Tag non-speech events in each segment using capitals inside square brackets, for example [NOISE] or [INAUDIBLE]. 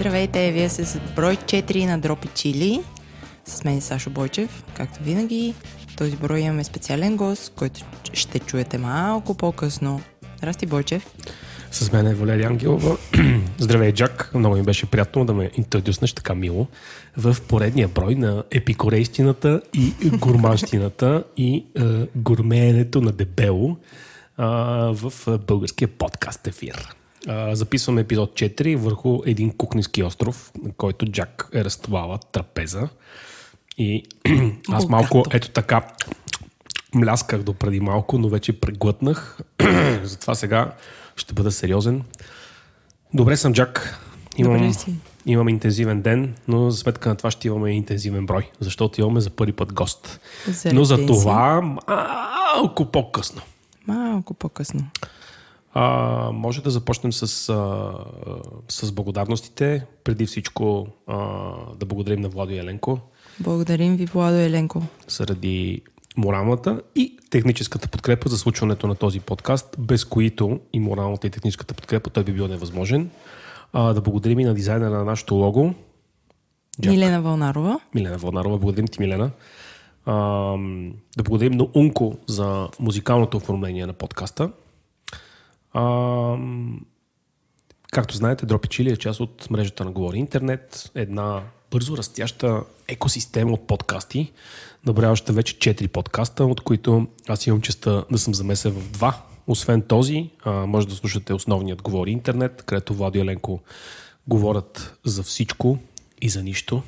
Здравейте, вие сте с брой 4 на Дропи Чили. С мен е Сашо Бойчев, както винаги. Този брой имаме специален гост, който ще чуете малко по-късно. Здрасти, Бойчев. С мен е Валерия Ангелова. [CLEARS THROAT] Здравей, Джак. Много ми беше приятно да ме интродюснеш така мило в поредния брой на епикорейщината и гурманщината и е, гурмеенето на дебело е, в българския подкаст ефир. Записваме епизод 4 върху един кухненски остров, на който Джак е разтовала трапеза. И [CLEARS THROAT] аз малко ето така млясках до преди малко, но вече преглътнах. [CLEARS THROAT] Затова сега ще бъда сериозен. Добре съм, Джак. Имам, Добре си. имам интензивен ден, но за сметка на това ще имаме интензивен брой, защото имаме за първи път гост. Заради но за това малко по-късно. Малко по-късно. А, може да започнем с, а, с благодарностите. Преди всичко а, да благодарим на Владо и Еленко Благодарим ви, Владо Еленко. заради моралната и техническата подкрепа за случването на този подкаст, без които и моралната и техническата подкрепа той би бил невъзможен. А, да благодарим и на дизайнера на нашото лого, Джак. Милена Вълнарова. Милена Вълнарова. Благодарим ти, Милена. А, да благодарим на Унко за музикалното оформление на подкаста. А, както знаете, Дропи Чили е част от мрежата на Говори Интернет, една бързо растяща екосистема от подкасти, набряваща вече 4 подкаста, от които аз имам честа да съм замесен в два. Освен този, а, може да слушате основният Говори Интернет, където Владо и Еленко говорят за всичко и за нищо,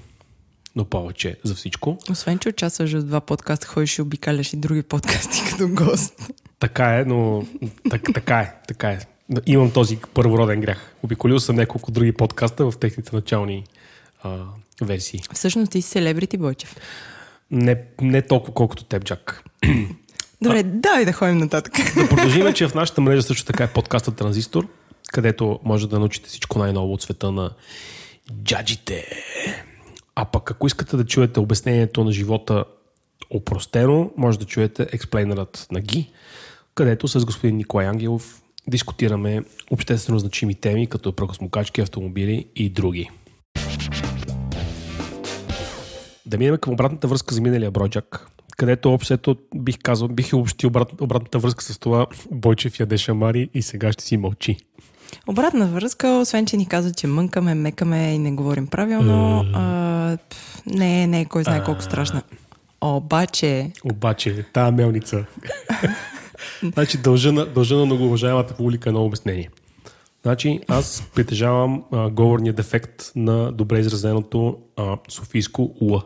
но повече за всичко. Освен, че участваш в два подкаста, ходиш и обикаляш и други подкасти [LAUGHS] като гост. Така е, но так, така е, така е. Имам този първороден грях. Обиколил съм няколко други подкаста в техните начални а, версии. Всъщност ти си селебрити, Бойчев. Не, не толкова колкото теб, Джак. [CLEARS THROAT] Добре, давай да ходим нататък. [LAUGHS] Да продължим, че в нашата мрежа също така е подкаста Транзистор, където може да научите всичко най-ново от света на джаджите. А пък ако искате да чуете обяснението на живота опростено, може да чуете експлейнерът на Ги, където с господин Николай Ангелов дискутираме обществено значими теми, като прахосмокачки, автомобили и други. Да минем към обратната връзка за миналия бройджак, където общото бих казал, бих обобщил обрат, обратната връзка с това Бойчев яде шамари и сега ще си мълчи. Обратна връзка, освен, че ни казва, че мънкаме, мекаме и не говорим правилно, а, не, не е кой знае колко страшна. Обаче, Обаче, тая мелница. [LAUGHS] значи, дължа на, дължа на многоуважаемата публика едно обяснение. Значи, аз притежавам а, говорния дефект на добре изразеното а, софийско Л.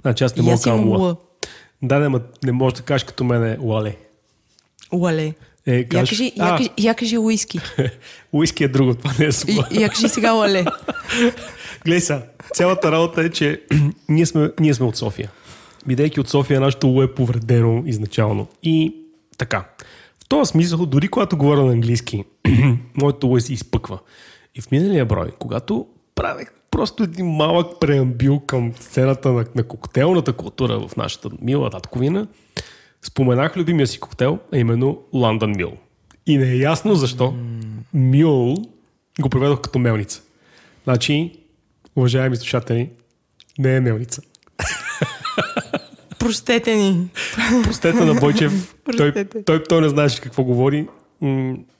Значи, аз не мога да кажа. Л. Да, не, не можеш да кажеш като мене Лале. Уале. Е, Я кажеш, кажи, я, кажи, я кажи уиски. [LAUGHS] уиски е друго, това не е И, сула. я кажи сега уале. [LAUGHS] Гледай сега, цялата работа е, че [CLEARS THROAT] ние сме, ние сме от София. Бидейки от София, нашето Л е повредено изначално. И така. В този смисъл, дори когато говоря на английски, [CLEARS THROAT] моето Л се изпъква. И в миналия брой, когато правех просто един малък преамбил към сцената на, на коктейлната култура в нашата мила татковина, споменах любимия си коктейл, а именно Лондон Мил. И не е ясно защо Мюл го преведох като мелница. Значи, уважаеми слушатели, не е мелница. Простете ни. Простете на Бойчев, той, Простете. той, той не знаеше какво говори.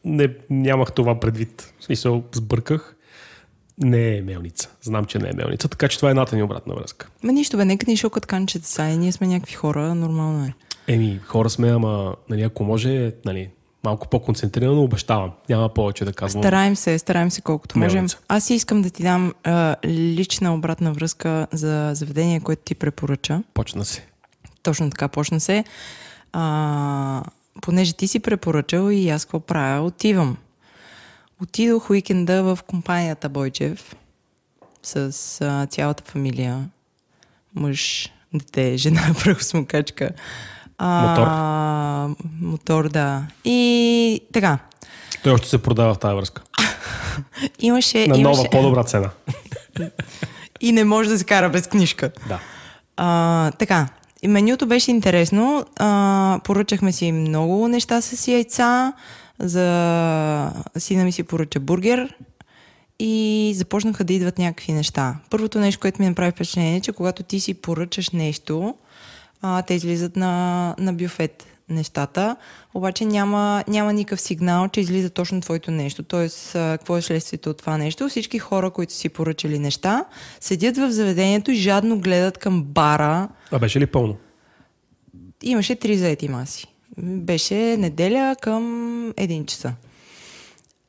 Не, нямах това предвид. В смисъл, сбърках. Не е мелница. Знам, че не е мелница, така че това е едната ни обратна връзка. Ма нищо бе, нека ни шокат канчета са. и Ние сме някакви хора, нормално е. Еми, хора сме, ама нали, ако може, нали, малко по-концентрирано обещавам. Няма повече да казвам. Стараем се, стараем се колкото можем. Аз искам да ти дам а, лична обратна връзка за заведение, което ти препоръча. Почна се. Точно така почна се. А, понеже ти си препоръчал и аз какво правя, отивам. Отидох уикенда в компанията Бойчев с а, цялата фамилия. Мъж, дете, жена, [LAUGHS] прахосмокачка. А, мотор, да. И така. Той още се продава в тази връзка. [LAUGHS] Имаше, На нова, имаше... по-добра цена. [LAUGHS] И не може да се кара без книжка. Да. А, така, и менюто беше интересно. А, поръчахме си много неща с яйца. За сина ми си поръча бургер и започнаха да идват някакви неща. Първото нещо, което ми направи впечатление е, че когато ти си поръчаш нещо, а, те излизат на, на бюфет нещата, обаче няма, няма никакъв сигнал, че излиза точно твоето нещо. Тоест, какво е следствието от това нещо? Всички хора, които си поръчали неща, седят в заведението и жадно гледат към бара. А беше ли пълно? Имаше три заети маси. Беше неделя към един часа.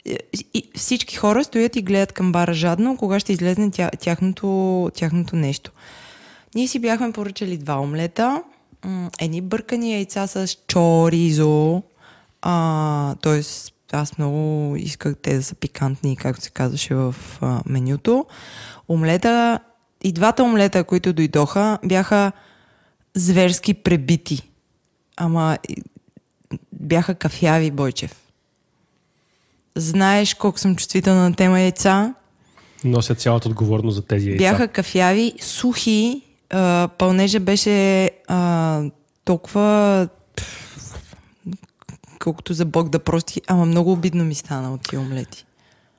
И- И всички хора стоят и гледат към бара жадно, кога ще излезне тя, тяхното, тяхното нещо. Ние си бяхме поръчали два омлета, едни бъркани яйца с чоризо, а, т.е. аз много исках те да са пикантни, както се казваше в а, менюто. Омлета, и двата омлета, които дойдоха, бяха зверски пребити. Ама бяха кафяви, Бойчев. Знаеш колко съм чувствителна на тема яйца. Нося цялата отговорност за тези яйца. Бяха кафяви, сухи. А, пълнежа беше а, толкова колкото за Бог да прости, ама много обидно ми стана от тия омлети.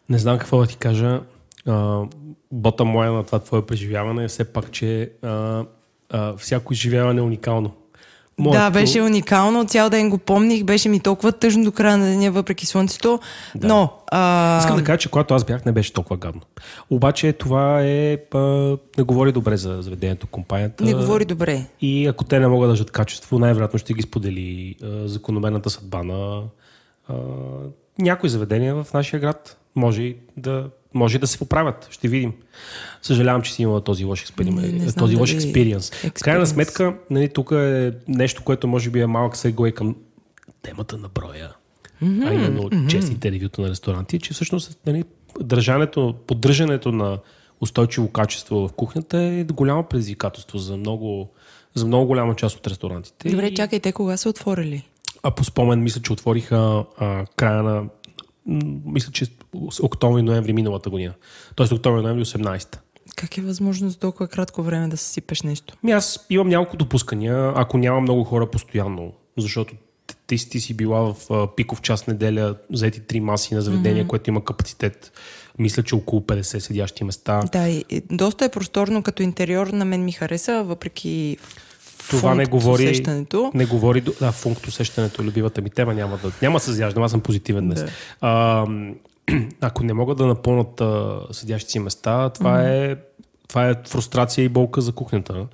Не знам какво да ти кажа. Бота моя на това твое преживяване е все пак, че а, а, всяко изживяване е уникално. Да, беше уникално. Цял ден го помних. Беше ми толкова тъжно до края на деня, въпреки слънцето. Да. Но... А... Искам да кажа, че когато аз бях, не беше толкова гадно. Обаче това е... А, не говори добре за заведението, компанията. Не говори добре. И ако те не могат да държат качество, най-вероятно ще ги сподели а, закономерната съдба на а, някои заведения в нашия град. Може и да, може да се поправят. Ще видим. Съжалявам, че си имала този лош експеримент. не този лош експириенс. В крайна сметка, нали, тук е нещо, което може би е малък сегой към темата на броя. Mm-hmm, а именно mm-hmm. честните ревюта на ресторанти, че всъщност нали, държането, поддържането на устойчиво качество в кухнята е голямо предизвикателство за много, за много голяма част от ресторантите. Добре, И- чакай, те кога са отворили? а по спомен, мисля, че отвориха а, края на. Мисля, че с октомври-ноември миналата година. Тоест октомври-ноември 18. Как е възможно за толкова кратко време да съсипеш нещо? Ми аз имам няколко допускания, ако няма много хора постоянно, защото ти, ти си била в а, пиков час неделя, заети три маси на заведение, mm-hmm. което има капацитет, мисля, че около 50 седящи места. Да, и, и доста е просторно като интериор. На мен ми хареса, въпреки Това не говори, усещането. не говори, до- да, функт усещането е любимата ми тема, няма да, няма се зяждам, аз съм позитивен днес. Да. А, [CLEARS THROAT] ако не могат да напълнат а, седящите си места, това, mm-hmm. е, това е фрустрация и болка за кухнята.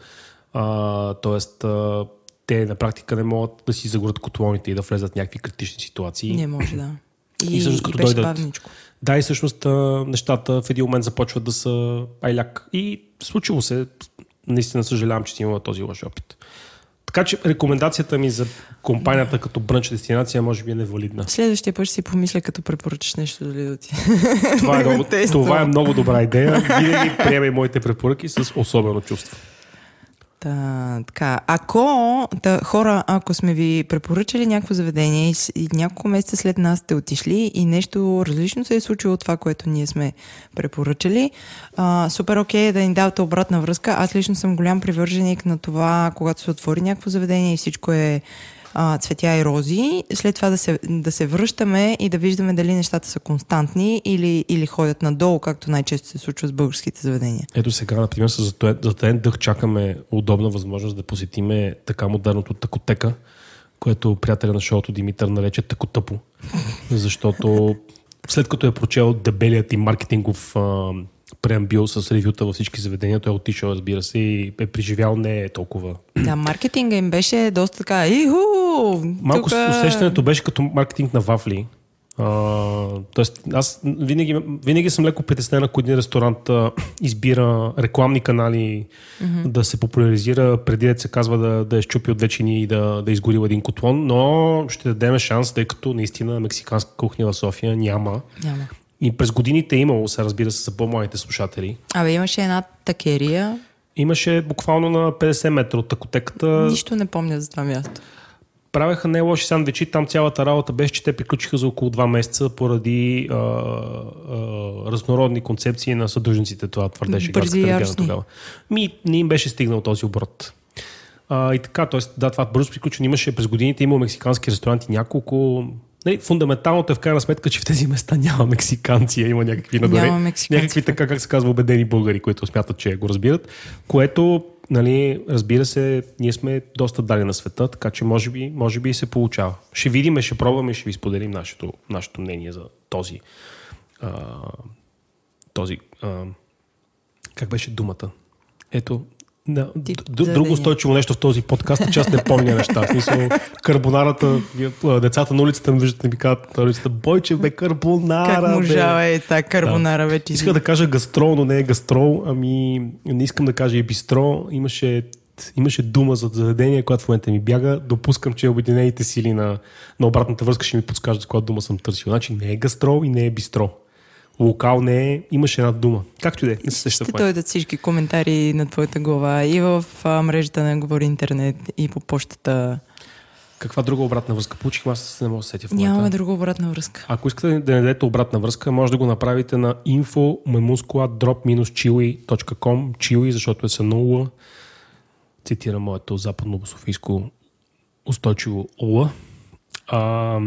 А, тоест, а, те на практика не могат да си загорят котлоните и да влезат в някакви критични ситуации. Не може, да. [CLEARS THROAT] И, И всъщност и като беше дойдат- бавничко. Да, и всъщност нещата в един момент започват да са айляк. И случило се, наистина съжалявам, че си имала този лош опит. Така че рекомендацията ми за компанията като брънч дестинация може би е невалидна. Следващия път ще си помисля, като препоръчаш нещо дали да ти. Това е много, [LAUGHS] това е много добра идея. Винаги приемай моите препоръки с особено чувство. Та, така, ако та, хора, ако сме ви препоръчали някакво заведение и, и няколко месеца след нас сте отишли и нещо различно се е случило от това, което ние сме препоръчали, а, супер окей е да ни давате обратна връзка. Аз лично съм голям привърженик на това, когато се отвори някакво заведение и всичко е а, цветя и рози, след това да се, да се връщаме и да виждаме дали нещата са константни или, или ходят надолу, както най-често се случва с българските заведения. Ето сега, например, с затоен- затоен дъх чакаме удобна възможност да посетиме така модерното такотека, което приятеля на шоуто Димитър нарече такотъпо. [LAUGHS] Защото след като е прочел дебелият и маркетингов а, преамбил с ревюта във всички заведения, той е отишъл, разбира се, и е преживял не толкова. Да, маркетинга им беше доста така, иху! Малко тука- усещането беше като маркетинг на вафли. А, тоест, аз винаги, винаги съм леко притеснен, ако един ресторант избира рекламни канали mm-hmm. да се популяризира, преди да се казва да, да е щупи от вечени и да, да е изгорил един котлон, но ще дадем шанс, тъй като наистина мексиканска кухня в София няма. Няма. И през годините е имало, се разбира се, за по-младите слушатели. Абе, имаше една такерия. Имаше буквално на 50 метра от такотеката. Нищо не помня за това място. правеха не лоши сандвичи. Там цялата работа беше, че те приключиха за около 2 месеца поради а, а, разнородни концепции на съдружниците. Това твърдеше Бързи яростни. тогава. Ми, не им беше стигнал този оборот. А, и така, т.е. да, това бързо приключване имаше през годините, имало мексикански ресторанти няколко. Нали, фундаменталното е в крайна сметка, че в тези места няма мексиканци, има някакви надоре. Няма мексиканци. Някакви така, как се казва, убедени българи, които смятат, че го разбират. Което, нали, разбира се, ние сме доста дали на света, така че може би, може би и се получава. Ще видим, ще пробваме, ще ви споделим нашето, нашето мнение за този. А, този. А, как беше думата? Ето, да, Ти- д- друго устойчиво нещо в този подкаст е, че аз не помня неща. В смисъл, карбонарата, вие, а, децата на улицата ми виждат и ми казват на улицата, бойче, бе, карбонара, Как можа е тази карбонара вече? Иска да кажа гастрол, но не е гастрол, ами не искам да кажа и бистро. Имаше, имаше дума за заведение, която в момента ми бяга. Допускам, че обединените сили на, на обратната връзка ще ми подскажат за коя дума съм търсил. Значи не е гастрол и не е бистро. Локал не е, имаше една дума. Както и да е, не се сеща Ще дойдат всички коментари на твоята глава и в а, мрежата на Говори Интернет и по почтата. Каква друга обратна връзка получих, аз не мога да се сетя в момента. Нямаме друга обратна връзка. Ако искате да не дадете обратна връзка, може да го направите на info-drop-chili.com chili, защото е са нула. Цитирам моето западно-софийско устойчиво ла. А,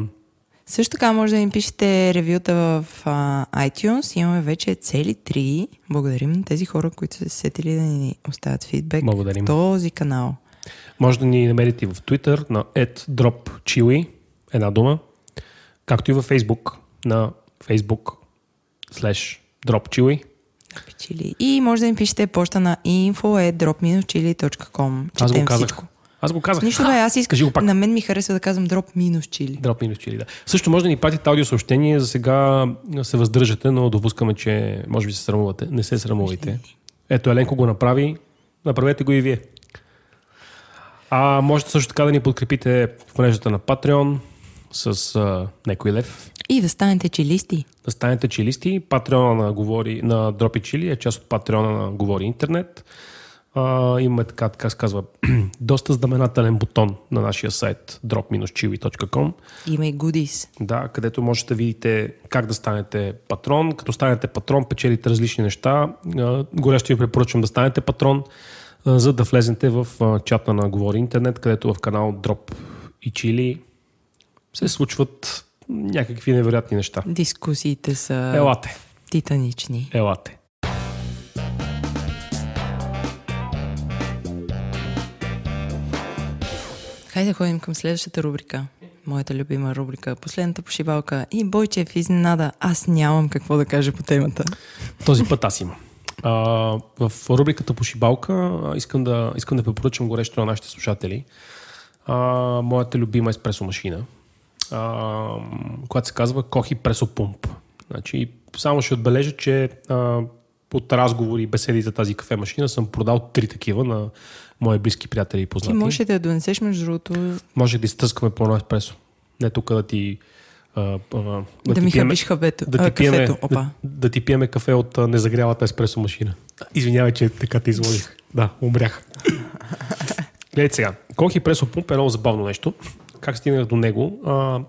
Също така може да ни пишете ревюта в а, iTunes. Имаме вече цели три. Благодарим на тези хора, които са се сетили да ни оставят фидбек Благодарим. този канал. може да ни намерите и в Twitter на @dropchili, една дума, както и във Facebook на Facebook slash dropchili. И може да ни пишете почта на info.drop-chili.com. Аз го казах. всичко. Аз го казах. Нищо бе, аз искам. Кажи го пак. На мен ми харесва да казвам drop минус чили. Дроп минус чили, да. Също може да ни пратите аудиосъобщение. За сега се въздържате, но допускаме, че може би се срамувате. Не се срамувайте. Ето, Еленко го направи. Направете го и вие. А можете също така да ни подкрепите в мрежата на Patreon с а, някой лев. И да станете чилисти. Да станете чилисти. Патреона на, говори, на Дропи Чили е част от Патреона на Говори Интернет. А, имаме така, така се казва, [CLEARS THROAT] доста знаменателен бутон на нашия сайт drop-chili.com. Има и гудис. Да, където можете да видите как да станете патрон. Като станете патрон, печелите различни неща. Горещо ви препоръчвам да станете патрон, а, за да влезете в а, чата на Говори Интернет, където в канал Drop и Чили се случват някакви невероятни неща. Дискусиите са Елате, титанични. елате. Хайде ходим към следващата рубрика. Моята любима рубрика. Последната пошибалка. И Бойчев изненада. Аз нямам какво да кажа по темата. Този път аз имам. В рубриката по шибалка а, искам да, искам да препоръчам горещо на нашите слушатели а, моята любима еспресо машина, а, която се казва Кохи Пресо Пумп. Значи, само ще отбележа, че а, от разговори и беседи за тази кафе машина съм продал три такива на мои близки приятели и Ти познати. можеш ли да я донесеш, между другото, Може да изтъскаме по едно еспресо. Не тук да ти... А, а, да, ти ми пиеме- хабиш хабето, да а, ти, пиеме, кафето. Опа. да, да ти пиеме кафе от а, незагрялата еспресо машина. Извинявай, че така те изложих. Да, умрях. [LAUGHS] Гледайте сега. Кохи пресо пумп е много забавно нещо. Как стигнах до него? А,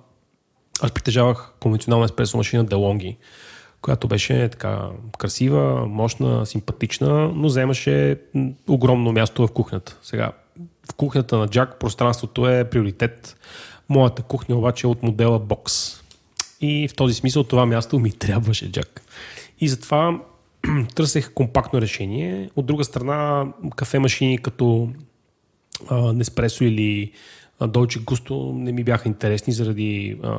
аз притежавах конвенционална еспресо машина DeLonghi, която беше така красива, мощна, симпатична, но вземаше огромно място в кухнята. Сега, в кухнята на Джак пространството е приоритет. Моята кухня обаче е от модела Box. И в този смисъл това място ми [LAUGHS] трябваше Джак. И затова [CLEARS THROAT] търсех компактно решение. От друга страна, кафе машини като Неспресо или Dolce Gusto не ми бяха интересни заради а,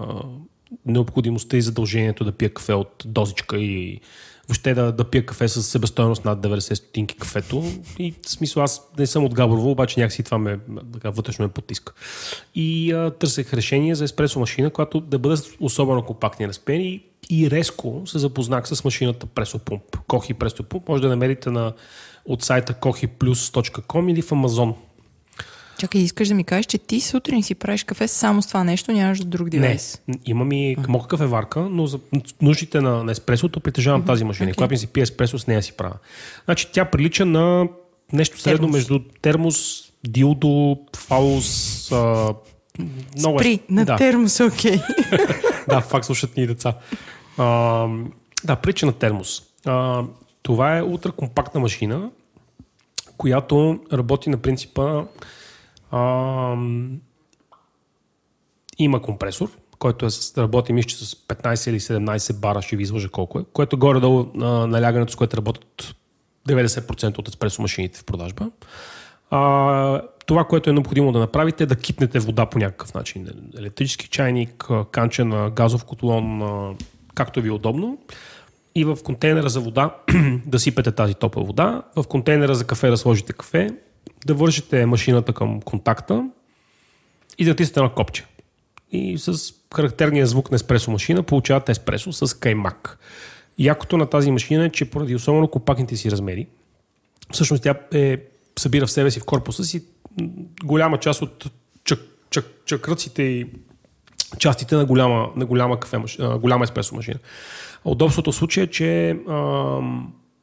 необходимостта и задължението да пия кафе от дозичка и въобще да, да пия кафе с себестойност над 90 стотинки кафето. И в смисъл аз не съм от Габрово, обаче някакси това ме така, вътрешно ме потиска. И а, търсех решение за еспресо машина, която да бъде особено компактни разпени и, резко се запознах с машината Pump. Кохи Pump може да намерите на, от сайта kohiplus.com или в Амазон. Чакай, искаш да ми кажеш, че ти сутрин си правиш кафе само с това нещо, нямаш друг Не, девайс. имам и мока кафеварка, но за нуждите на, на еспресото притежавам тази машина. окей. Когато се пие еспресо, с нея си правя. Значи тя прилича на нещо средно Термос. между термос, дилдо, фаус, а, много е- Спри, на да. термос, окей. [LAUGHS] да, факт слушат ни деца. А, да, прилича на термос. А, това е ултракомпактна машина, която работи на принципа а, има компресор, който е с, работи мисля, с 15 или 17 бара, ще ви излъжа колко е, което е горе-долу на налягането, с което работят 90% от еспресо машините в продажба. А, това, което е необходимо да направите е да кипнете вода по някакъв начин. Електрически чайник, канче на газов котлон, както ви е удобно. И в контейнера за вода [CLEARS THROAT] да сипете тази топла вода. В контейнера за кафе да сложите кафе, да вържете машината към контакта и да натиснете на копче. И с характерния звук на еспресо машина получавате еспресо с каймак. Якото на тази машина е, че поради особено компактните си размери, всъщност тя е, събира в себе си в корпуса си голяма част от чак, чак, чакръците и частите на голяма, на голяма, кафе, голяма еспресо машина. Удобството в случая е, че а,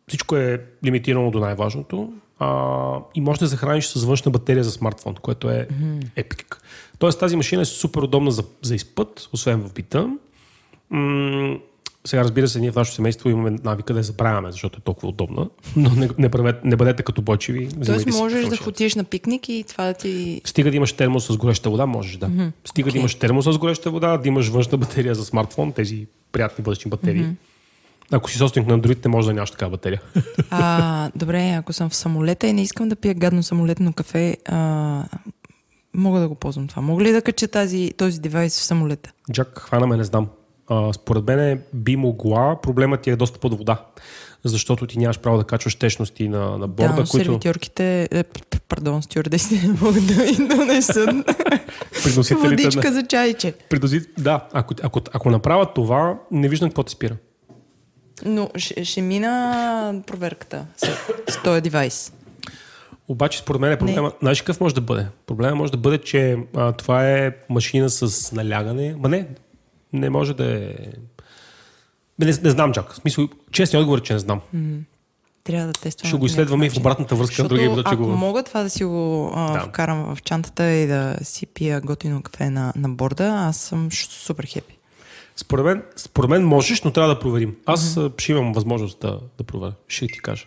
всичко е лимитирано до най-важното а, и можеш да захраниш с външна батерия за смартфон, което е mm-hmm. епик. Тоест тази машина е супер удобна за, за изпът, освен в бита. М- сега, разбира се, ние в нашето семейство имаме навика да я забравяме, защото е толкова удобна, [LAUGHS] но не, не, правете, не бъдете като бочеви. Тоест можеш да отидеш на пикник и това да ти... Стига да имаш термос с гореща вода, можеш да. Mm-hmm. Стига okay. да имаш термос с гореща вода, да имаш външна батерия за смартфон, тези приятни бъдещи батерии. Mm-hmm. Ако си собственик на Android, не може да нямаш такава батерия. А, добре, ако съм в самолета и не искам да пия гадно самолетно кафе, а, мога да го ползвам това. Мога ли да кача тази, този девайс в самолета? Джак, хвана ме, не знам. А, според мен би могла. Проблемът ти е доста под вода. Защото ти нямаш право да качваш течности на, на борда, да, но които... сервитьорките, е, пардон, стюардесите не могат да донесат [LAUGHS] водичка за чайче. Предози... Да, ако, ако, ако направят това, не виждам какво ти спира. Но ще, ще мина проверката с този девайс. Обаче, според мен, е проблема. Знаеш какъв може да бъде? Проблема може да бъде, че а, това е машина с налягане. Ма не, не може да е. Не, не знам чак. В смисъл, честни отговор, е, че не знам. Mm-hmm. Трябва да тествам. Ще го изследваме и в обратната връзка. Защото, другия ако го... мога това да си го а, да. вкарам в чантата и да си пия готино кафе на, на борда, аз съм супер хепи. Според мен, според мен можеш, но трябва да проверим. Аз mm-hmm. ще имам възможност да, да проверя. Ще ти кажа.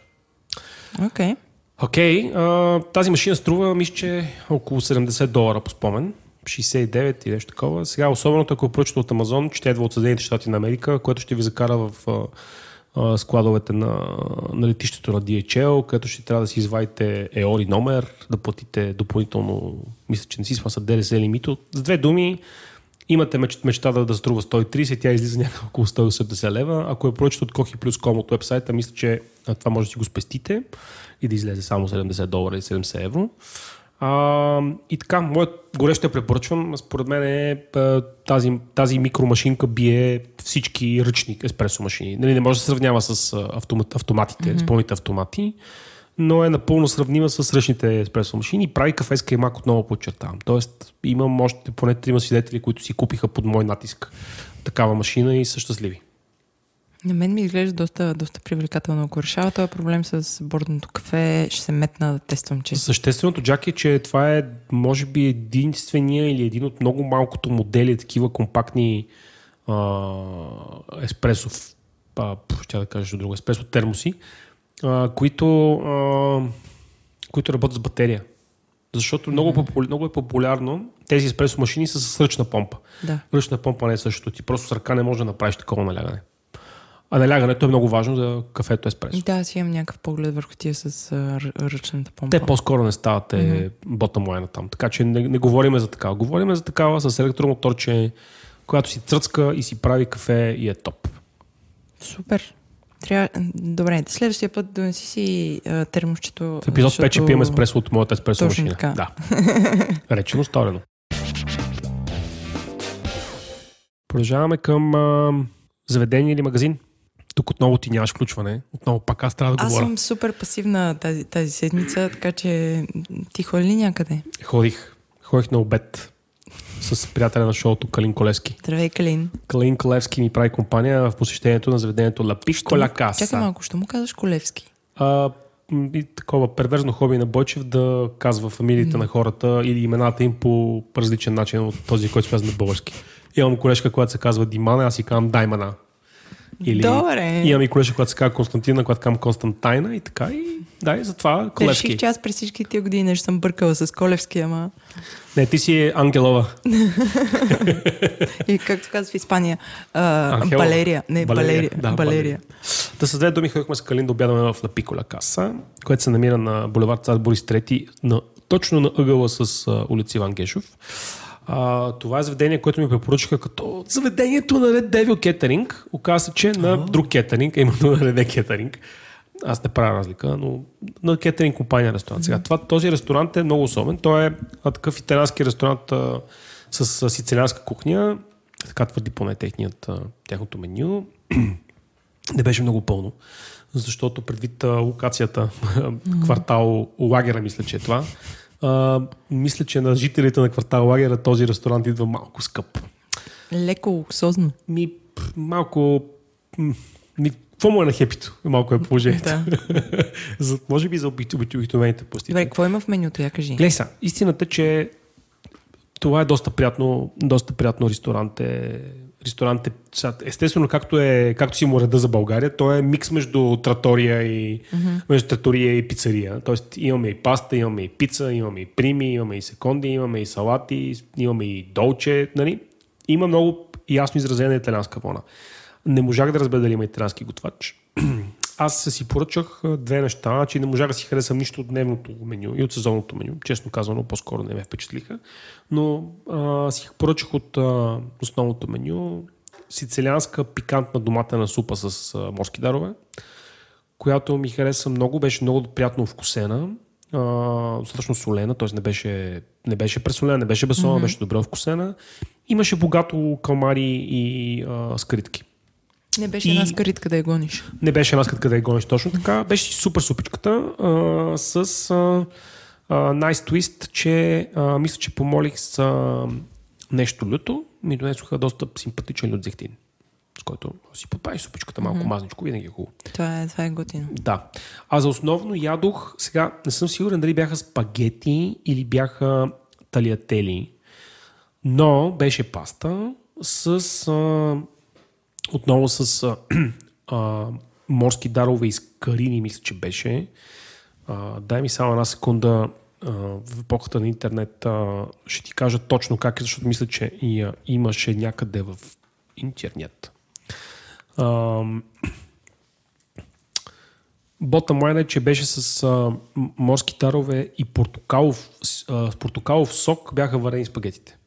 Окей. Okay. Окей, okay, тази машина струва, мисля, че около 70 долара по спомен. 69 или нещо такова. Сега, особено ако поръчате от Амазон, че идва от Съединените щати на Америка, което ще ви закара в а, складовете на, на летището на DHL, където ще трябва да си извадите EORI номер, да платите допълнително, мисля, че не си спаса ДДС лимито. С две думи, имате меч, мечта да, да струва 130, тя излиза някакво около 180 лева. Ако е поръчате от Kohi Plus Com от вебсайта, мисля, че това може да си го спестите и да излезе само 70 долара и 70 евро. А, и така, моят горещо я препоръчвам. Според мен е, тази, тази микромашинка бие всички ръчни еспресо машини. Нали, не може да се сравнява с автомат, автоматите, mm-hmm. с пълните автомати, но е напълно сравнима с ръчните еспресо машини. Прави кафе с каймак, отново подчертавам. Тоест, имам още поне трима свидетели, които си купиха под мой натиск такава машина и са щастливи. На мен ми изглежда доста, доста привлекателно. Ако решава този проблем с бордното кафе, ще се метна да тествам, че... Същественото, Джак, е, че това е, може би, единствения или един от много малкото модели, такива компактни а, еспресов, а, ще да кажа друго, еспресо термоси, а, които, а, които работят с батерия. Защото много, популя, много е популярно тези еспресо машини са с ръчна помпа. Да. Ръчна помпа не е същото. Ти просто с ръка не може да направиш такова налягане. А налягането е много важно за кафето еспресо. Да, си имам някакъв поглед върху тия с ръчната помпа. Те по-скоро не стават mm-hmm. ботъм лайна там. Така че не, не говориме за такава. Говориме за такава с електромоторче, която си цръцка и си прави кафе и е топ. Супер. Трябва... Добре, следващия път донеси си а, термосчето. В епизод защото... 5 ще пием еспресо от моята еспресо Точно машина. Така. Да. [LAUGHS] Речено сторено. Продължаваме към а, заведение или магазин. Тук отново ти нямаш включване. Отново пак аз трябва да говоря. Аз съм супер пасивна тази, тази седмица, така че ти ходи ли някъде? Ходих. Ходих на обед с приятеля на шоуто Калин Колевски. Здравей, Калин. Калин Колевски ми прави компания в посещението на заведението La Piccola Casa. Чакай малко, що му казваш Колевски? А, и такова перверзно хоби на Бойчев да казва фамилиите mm. на хората или имената им по различен начин от този, който се казва на български. Имам колежка, която се казва Димана, аз си казвам Даймана. Или Добре. имам и колежка, която се казва Константина, която казвам Константайна и така. И да, и затова Колевски. Реших, че аз през всички тия години нещо съм бъркала с Колевски, ама... Не, ти си Ангелова. [LAUGHS] И както казва в Испания, а, Анхелова. Балерия. Не, Балерия. Да, Балерия. Да с две думи ходихме с Калин да обядаме в Piccola Каса, което се намира на булевард Цар Борис III, на, точно на ъгъла с а, улица Иван Гешов. А, това е заведение, което ми препоръчаха като заведението на Red Devil Catering. Оказва се, че на друг кетеринг, именно на Red Catering. Аз не правя разлика, но на кетеринг компания ресторант. Сега, това, този ресторант е много особен. Той е такъв италиански ресторант а, с а, сицилианска кухня. Така твърди поне техният, а, тяхното меню [CLEARS THROAT] не беше много пълно, защото предвид локацията, [LAUGHS] квартал Лагера, мисля, че е това, а, мисля, че на жителите на квартал Лагера този ресторант идва малко скъп. Леко луксозно. Ми, малко... Ми, какво му е на хепито? Малко е положението. Да. [LAUGHS] за, може би за обик- обик- обикновените пусти. Добре, какво има в менюто, я кажи? Гледай сега, истината, че това е доста приятно, доста приятно ресторант е. Ресторант е, естествено, както, е, както си му реда за България, то е микс между тратория и, mm-hmm. между тратория и пицария. Тоест имаме и паста, имаме и пица, имаме и прими, имаме и секунди, имаме и салати, имаме и долче. Нали? Има много ясно изразена италианска вълна. Не можах да разбера дали има италиански готвач. [CLEARS THROAT] Аз си поръчах две неща, значи не можах да си харесам нищо от дневното меню и от сезонното меню. Честно казано, по-скоро не ме впечатлиха. Но а, си поръчах от а, основното меню сицилианска пикантна доматена супа с а, морски дарове, която ми хареса много, беше много приятно вкусена, а, достатъчно солена, т.е. не беше, не беше пресолена, не беше безсолена, mm-hmm. беше добре вкусена. Имаше богато калмари и а, скритки. Не беше И- една скаритка да я гониш. Не беше една да я гониш точно така. Беше супер супичката а, с а, а, nice twist, че а, мисля, че помолих за нещо люто. Ми донесоха доста симпатичен лют зехтин, с който си подправиш супичката малко mm-hmm. мазничко, винаги е хубаво. Това е, това е готино. Да. А за основно ядох, сега не съм сигурен дали бяха спагети или бяха талиатели, но беше паста с а, отново с а, [CLEARS THROAT] а, морски дарове из карини, мисля, че беше. А, дай ми само една секунда а, в епохата на интернет а, ще ти кажа точно как е, защото мисля, че а, имаше някъде в интернет. А, майна [CLEARS THROAT] е, че беше с а, морски тарове и портокалов, с- а, портокалов сок бяха варени спагетите.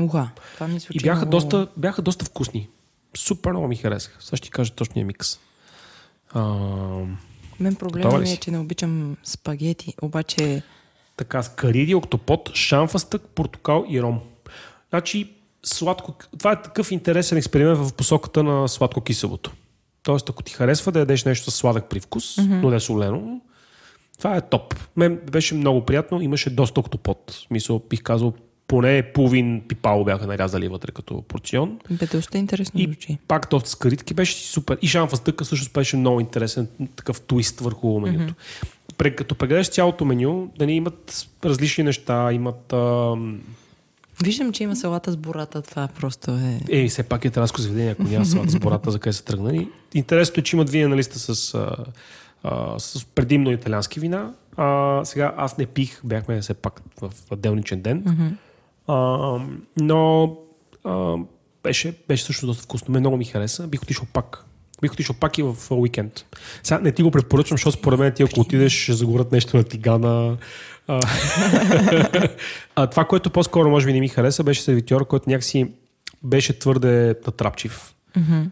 Уха, това ми звучи И бяха много... доста, бяха доста вкусни. Супер много ми харесаха. Сега ще ти кажа точния микс. А, Мен проблема ми е, че не обичам спагети, обаче така, с кариди, октопод, шамфастък, портокал и ром. Значи, сладко... Това е такъв интересен експеримент в посоката на сладко-киселото. Тоест, ако ти харесва да ядеш нещо с сладък привкус, mm-hmm. но не солено, това е топ. Мен беше много приятно, имаше доста октопод. В Смисъл, бих казал, поне половин пипало бяха нарязали вътре като порцион. бе доста интересно И звучи. пак тост с каритки беше супер. И шамфастъка също беше много интересен такъв твист върху менюто. Mm-hmm. Като прегледаш цялото меню, да не имат различни неща, имат... Ам... Виждам, че има салата с бората, това просто е... Е, все пак е италянско заведение, ако няма салата с бората, за къде са тръгнали. Интересното е, че имат вина на листа с, а, а, с предимно италиански вина. А, сега аз не пих, бяхме все пак в отделничен ден. Mm-hmm. А, но а, беше, беше също доста вкусно. Мен много ми хареса. Бих отишъл пак. Бих отишъл пак и в уикенд. Сега не ти го препоръчвам, защото според мен ти ако отидеш ще загорят нещо на тигана. А, [LAUGHS] а, това, което по-скоро може би не ми хареса, беше сервитьор, който някакси беше твърде натрапчив. Mm-hmm.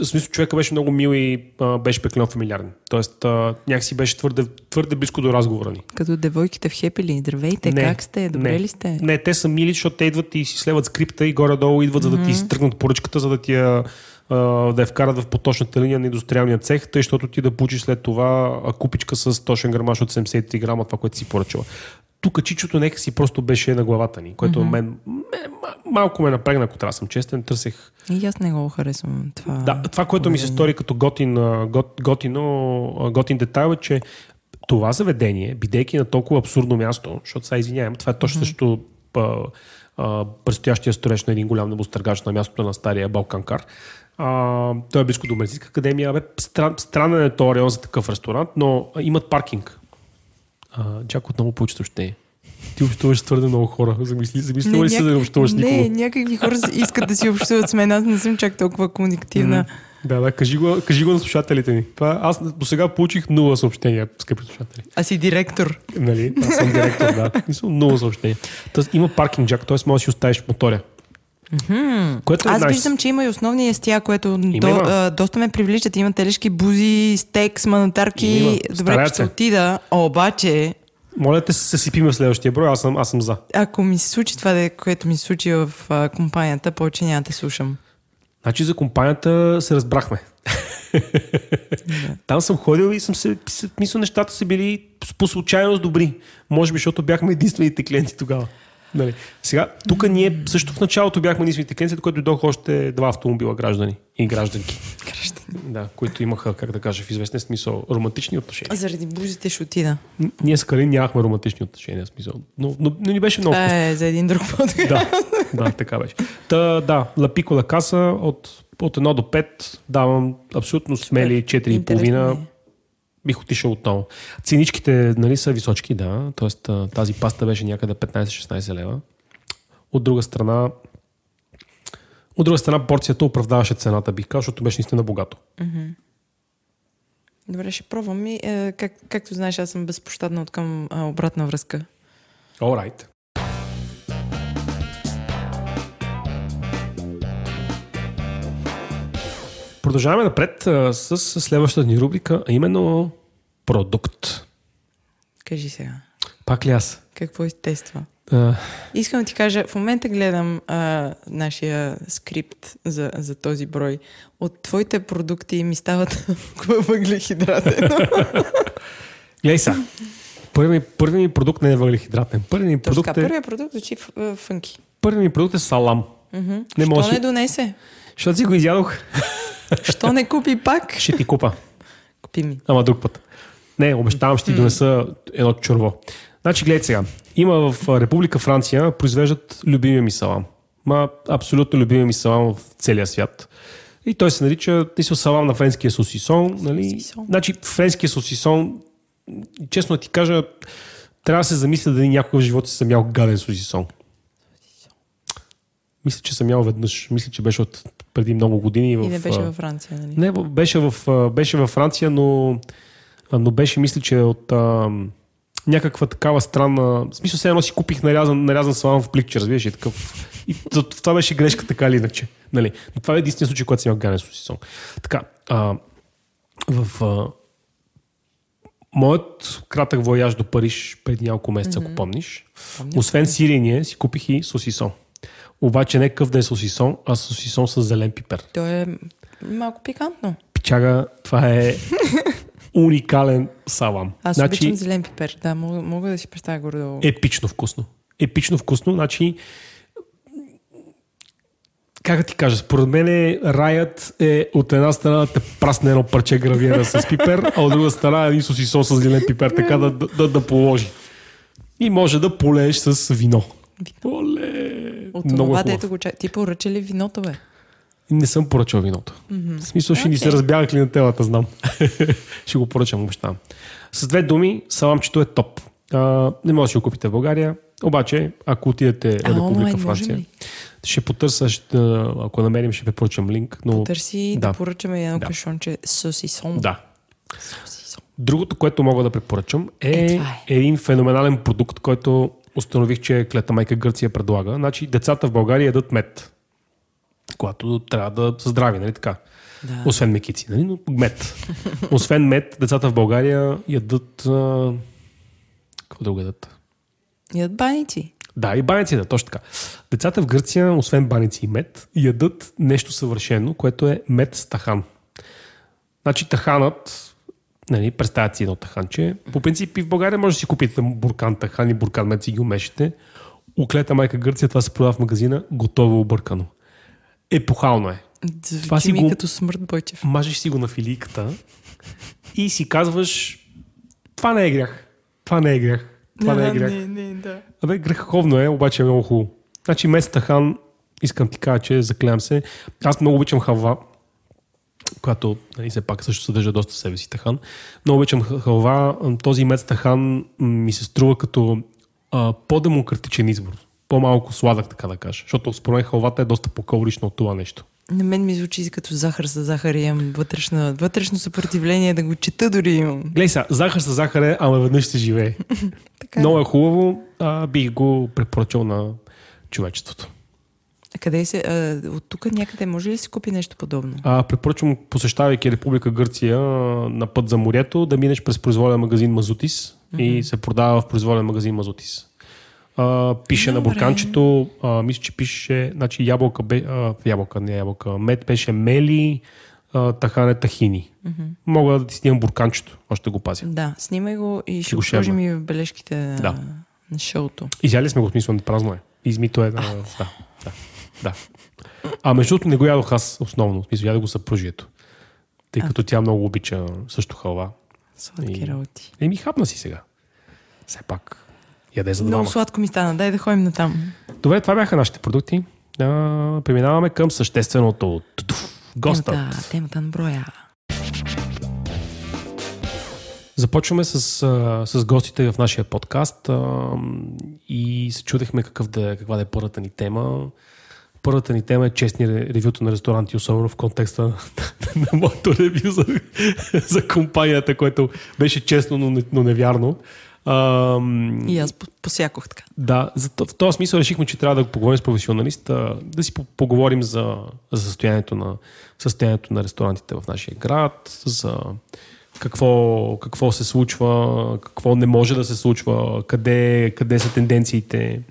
В смисъл, човека беше много мил и а, беше пеклено фамилиарен. Тоест, а, някакси беше твърде, твърде близко до разговора ни. Като девойките в Хепили. Здравейте, Не, как сте? Добре не. ли сте? Не, те са мили, защото те идват и си слеват скрипта и горе-долу идват, за да ти изтръгнат поръчката, за да ти я, да я вкарат в поточната линия на индустриалния цех, тъй, защото ти да получиш след това купичка с точен грамаж от 73 грама, това, което си поръчала. Тук чичото нека си просто беше на главата ни, което mm-hmm. мен, мен ма- малко ме напрегна, ако трябва съм честен. Търсех И аз не го харесвам това. да, това, което ми се стори като готин, гот, готино, готин детайл е, че това заведение, бидейки на толкова абсурдно място, защото сега извинявам, това е точно mm-hmm. също предстоящия строеж на един голям небостъргач на мястото на стария Балканкар. А, той е близко до Медицинска академия. Бе, стран, странен е този район за такъв ресторант, но а, имат паркинг. А, Джак отново получи съобщение. Ти общуваш с твърде много хора. Замисли, замисли ли се да не общуваш с не, някакви хора искат да си общуват с мен. Аз не съм чак толкова комуникативна. Да, да, кажи го, кажи го на слушателите ни. Това, аз до сега получих нула съобщения, скъпи слушатели. А си директор. Нали? Аз съм директор, да. Съм нула съобщения. Тоест има паркинг джак, т.е. може да си оставиш моторя. Което е Аз nice. виждам, че има и основни естия, което до, има. а, доста ме привличат. Има телешки бузи, стейк манатарки. Добре, че ще отида. Обаче, Моля те се сипиме в следващия брой, аз съм, аз съм за. ако ми се случи това, което ми се случи в а, компанията, повече няма да слушам. Значи за компанията се разбрахме. [LAUGHS] Там съм ходил и съм се мисля, нещата са били по случайност добри. Може би, защото бяхме единствените клиенти тогава. Нали. Сега, тук ние също в началото бяхме единствените клиенти, до което дойдоха още два автомобила граждани и гражданки. Да, които имаха, как да кажа, в известен смисъл романтични отношения. Заради бузите ще отида. Н- Ние с Калин нямахме романтични отношения, смисъл. Но, но, но ни беше много Това е за един друг подкаст. да, да, така беше. Та, да, Лапико Ла Каса от, от 1 до 5 давам абсолютно смели 4,5. Е. Бих отишъл отново. Ценичките нали, са височки, да. Тоест тази паста беше някъде 15-16 лева. От друга страна от друга страна порцията оправдаваше цената, бих казал, защото беше наистина богато. Добре, ще пробвам и е, как, както знаеш, аз съм безпощадна от към а, обратна връзка. Alright. Продължаваме напред а, с следващата ни рубрика, а именно продукт. Кажи сега, Пак ли аз? какво изтества? А, Искам да ти кажа, в момента гледам а, нашия скрипт за, за този брой. От твоите продукти ми стават [LAUGHS] въглехидратен. [LAUGHS] гледай са. Първият ми, първи ми продукт не е въглехидратен. Първият ми, Точно продукт така, е, първият продукт звучи фънки. първият ми продукт е салам. Мгм. Не Що може. не донесе? Защото си го изядох, Що не купи пак? ще ти купа. Купи ми. Ама друг път. Не, обещавам, ще ти донеса едно чурво. Значи, гледай сега. Има в Република Франция, произвеждат любимия ми салам. Ма, абсолютно любимия ми салам в целия свят. И той се нарича мисля, салам на френския сосисон. Нали? Сосисон. Значи, френския сосисон, честно да ти кажа, трябва да се замисля дали някога в живота си съм ял гаден сосисон. Мисля, че съм ял веднъж. Мисля, че беше от преди много години. И в, не беше във Франция, нали? не, беше в, беше във Франция, но, но беше, мисля, че от а, някаква такава странна... В смисъл, все едно си купих нарязан, нарязан салам в пликче, разбираш и такъв. И това беше грешка, така или иначе. Нали? Но това е единствения случай, когато съм имал ганен сосисон. Така, а, в а, моят кратък вояж до Париж преди няколко месеца, ако помниш, Помня. освен сирене, си купих и сосисон. Обаче не къв да е сосисон, а сосисон с зелен пипер. То е малко пикантно. Пичага, това е [LAUGHS] уникален салам. Аз значи, обичам зелен пипер. Да, мога, мога да си представя горе-долу. епично вкусно. Епично вкусно, значи как да ти кажа, според мен раят е от една страна да те прасне едно парче гравиера с пипер, а от друга страна един сосисон с зелен пипер, така да, да, да, да положи. И може да полееш с вино. Оле! От Много това, е хубав. дето го чак. Ти поръча ли виното, бе? Не съм поръчал виното. Mm-hmm. В смисъл ще ни се Окей. разбяга клиентелата, знам. [LAUGHS] ще го поръчам, обещавам. С две думи, саламчето е топ. А, не може да си го купите в България, обаче, ако отидете в Република можем Франция, ли? ще потърся, ще, ако намерим, ще препоръчам линк. Но... Търси да, Да. поръчаме едно Да. кашонче сосисон. Да. Сосисон. Другото, което мога да препоръчам е, Е, е. един феноменален продукт, който установих, че Клета майка Гърция предлага. Значи, децата в България ядат мед. Когато трябва да са здрави, нали така? Да. Освен мекици, нали? Но мед. Освен мед, децата в България ядат... А... Какво друго ядат? Ядат баници. Да, и баници, да, точно така. Децата в Гърция, освен баници и мед, ядат нещо съвършено, което е мед с тахан. Значи таханът, нали, представят си едно таханче. По принцип и в България може да си купите буркан тахан и буркан мед си ги умешите. Уклета майка Гърция, това се продава в магазина, готово объркано. Епохално е. Това си ми го- като смърт, Бойчев. Мажеш си го на филийката и си казваш това не е грях. Това не е грях. Това не е грях. Не, не, да. Абе, греховно е, обаче е много хубаво. Значи Мец Тахан, искам ти кажа, че заклевам се. Аз много обичам халва, която нали, все пак също съдържа доста себе си тахан. Много обичам халва. Този Мец Тахан ми се струва като а, по-демократичен избор. По-малко сладък, така да кажа. Защото според мен халвата е доста по-калорична от това нещо. На мен ми звучи като захар с захар и имам вътрешно, вътрешно съпротивление да го чета дори имам. Глей сега, захар с захар е, ама веднъж се живее. [LAUGHS] Така. Много е хубаво. А, бих го препоръчал на човечеството. А къде се, а, от тук някъде може ли да се купи нещо подобно? А, препоръчвам, посещавайки Република Гърция на път за морето, да минеш през произволен магазин Мазутис mm-hmm. и се продава в произволен магазин Мазутис. А, пише на Добре. бурканчето, а, мисля, че пише, значи ябълка, бе, а, ябълка, не ябълка, мед беше мели, а, тахане тахини. Mm-hmm. Мога да ти снимам бурканчето, още го пазя. Да, снимай го и ще го го сложим и в бележките на, Да. на шоуто. Изяли сме го в смисъл на празно е. Измито е. Да, да, да, да. А между другото не го ядох аз основно. В смисъл, ядох го съпружието. Тъй като тя много обича също халва. Сладки И- работи. Еми, хапна си сега. Все пак. Яде за двама. Много сладко ми стана, дай да ходим на там. Добре, това бяха нашите продукти. А, преминаваме към същественото. Гостът. Темата, темата на броя. Започваме с, с гостите в нашия подкаст а, и се чудехме какъв да, е- каква да е първата ни тема. Първата ни тема е честни ре- ревюта на ресторанти, особено в контекста [LAUGHS] на моето ревю за, за компанията, което беше честно, но, не, но невярно. А, И аз по- посякох така. да, за, в този смисъл решихме, че трябва да поговорим с професионалист, да си по- поговорим за, за състоянието, на, състоянието на ресторантите в нашия град, за какво, какво се случва, какво не може да се случва, къде, къде са тенденциите.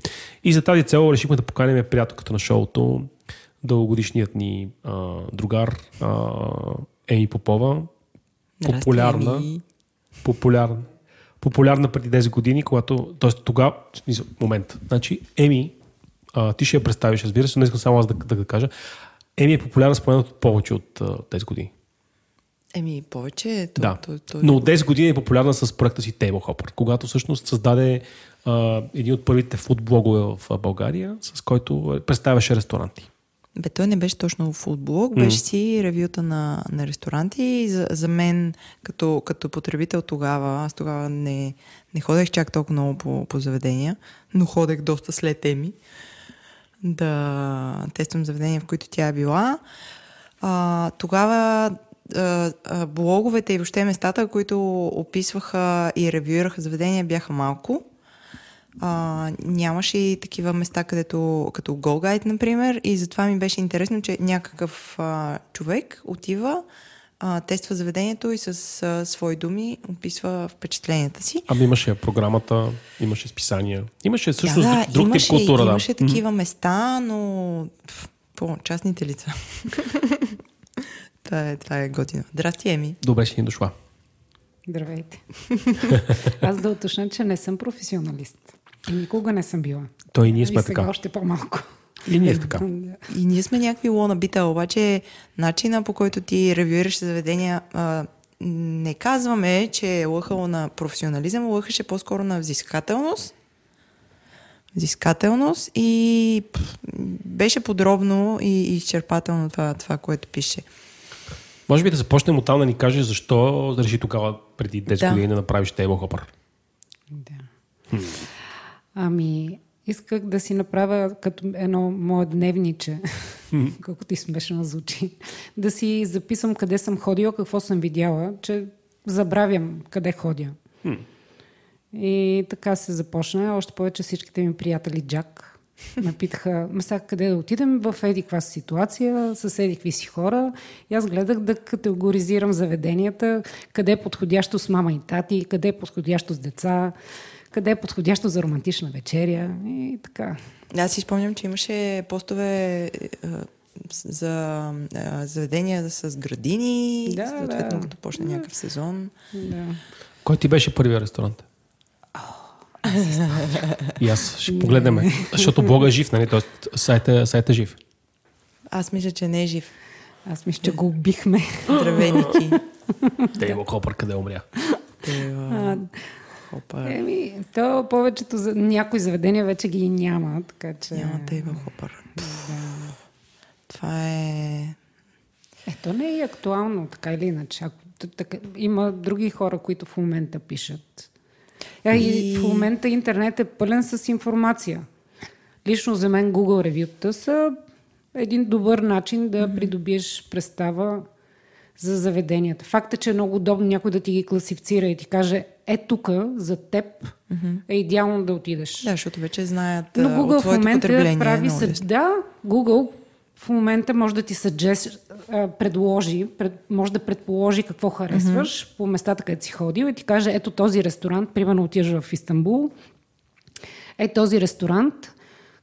И за тази цел решихме да поканим приятелката на шоуто, дългогодишният ни а, другар а, Еми Попова, популярна, популярна, популярна преди 10 години, когато, т.е. тогава, момент, значи Еми, а, ти ще я представиш, разбира се, но искам само аз да, да, да кажа, Еми е популярна според повече от а, 10 години. Еми, повече. То, да, то, то, но от 10 години е популярна с проекта си Table Hopper, когато всъщност създаде а, един от първите фудблогове в България, с който представяше ресторанти. Бе, той не беше точно футблог, беше си ревюта на, на ресторанти и за, за мен като, като потребител тогава, аз тогава не, не ходех чак толкова много по, по заведения, но ходех доста след Еми да тествам заведения, в които тя е била. А, тогава а, а, блоговете и въобще местата, които описваха и ревюираха заведения, бяха малко. А, нямаше и такива места, където, като Go Guide, например, и затова ми беше интересно, че някакъв а, човек отива, а, тества заведението и с а, свои думи описва впечатленията си. Ами имаше програмата, имаше списания, имаше всъщност да, друг, друг имаше, тип култура. имаше да. такива места, но пф, по частните лица. [LAUGHS] това, е, това е готино. Здрасти, Еми. Добре си ни дошла. Здравейте. [LAUGHS] Аз да уточня, че не съм професионалист. И никога не съм била. Той и ние сме и сега така. още по-малко. И ние така. И ние сме някакви лона бита, обаче начина по който ти ревюираш заведения, а, не казваме, че е лъхало на професионализъм, лъхаше по-скоро на взискателност. Взискателност и пф, беше подробно и изчерпателно това, това което пише. Може би да започнем от там да ни кажеш защо реши тогава преди 10 Да. години да направиш Table Hopper. Да. Ами, исках да си направя като едно мое дневниче, [LAUGHS] колкото и смешно звучи, да си записвам къде съм ходила, какво съм видяла, че забравям къде ходя. И така се започна. Още повече всичките ми приятели Джак ме питаха, ма сега къде да отидем? В еди каква си ситуация, с еди какви си хора. И аз гледах да категоризирам заведенията, къде е подходящо с мама и тати, къде е подходящо с деца, къде е подходящо за романтична вечеря и така. Аз си спомням, че имаше постове е, за е, заведения с градини, Да, съответно да. като почне някакъв сезон. Да. Кой ти беше първият ресторант? И аз ще погледнем, защото блога е жив, нали? Тоест сайта, сайта е жив. Аз мисля, че не е жив. Аз мисля, че го убихме. Здравей, Ники. Table Hopper къде умря? Е, а, А, Хопър. Еми, то повечето за... някои заведения вече ги няма, така че... Няма да има хопър. Това е... Ето не е и актуално, така или иначе. Ако, така, има други хора, които в момента пишат. А, и... И- в момента интернет е пълен с информация. Лично за мен Google ревюта са един добър начин да придобиеш представа за заведенията. Факт е, че е много удобно някой да ти ги класифицира и ти каже, е тук, за теб е идеално да отидеш. Да, защото вече знаят Но Google от в момента прави много съ... лесно. Да, Google в момента може да ти а, предложи, пред, може да предположи какво харесваш mm-hmm. по местата, където си ходил и ти каже, ето този ресторант, примерно отиваш в Истанбул, е този ресторант,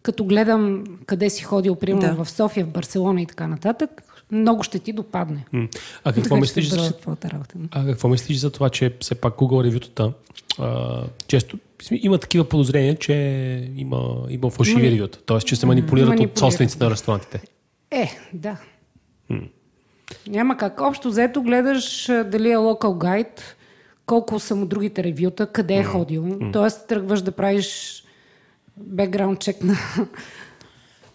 като гледам къде си ходил, примерно Да. в София, в Барселона и така нататък, много ще ти допадне. А какво мислиш за... А какво мислиш за това, че все пак Google ревютата а, често има такива подозрения, че има, има фалшиви ревюта, т.е. че се манипулират, от Манипулират. собствениците на ресторантите. Е, да. Няма как. Общо взето гледаш дали е локал гайд, колко са му другите ревюта, къде е ходил. Тоест тръгваш да правиш бекграунд чек на...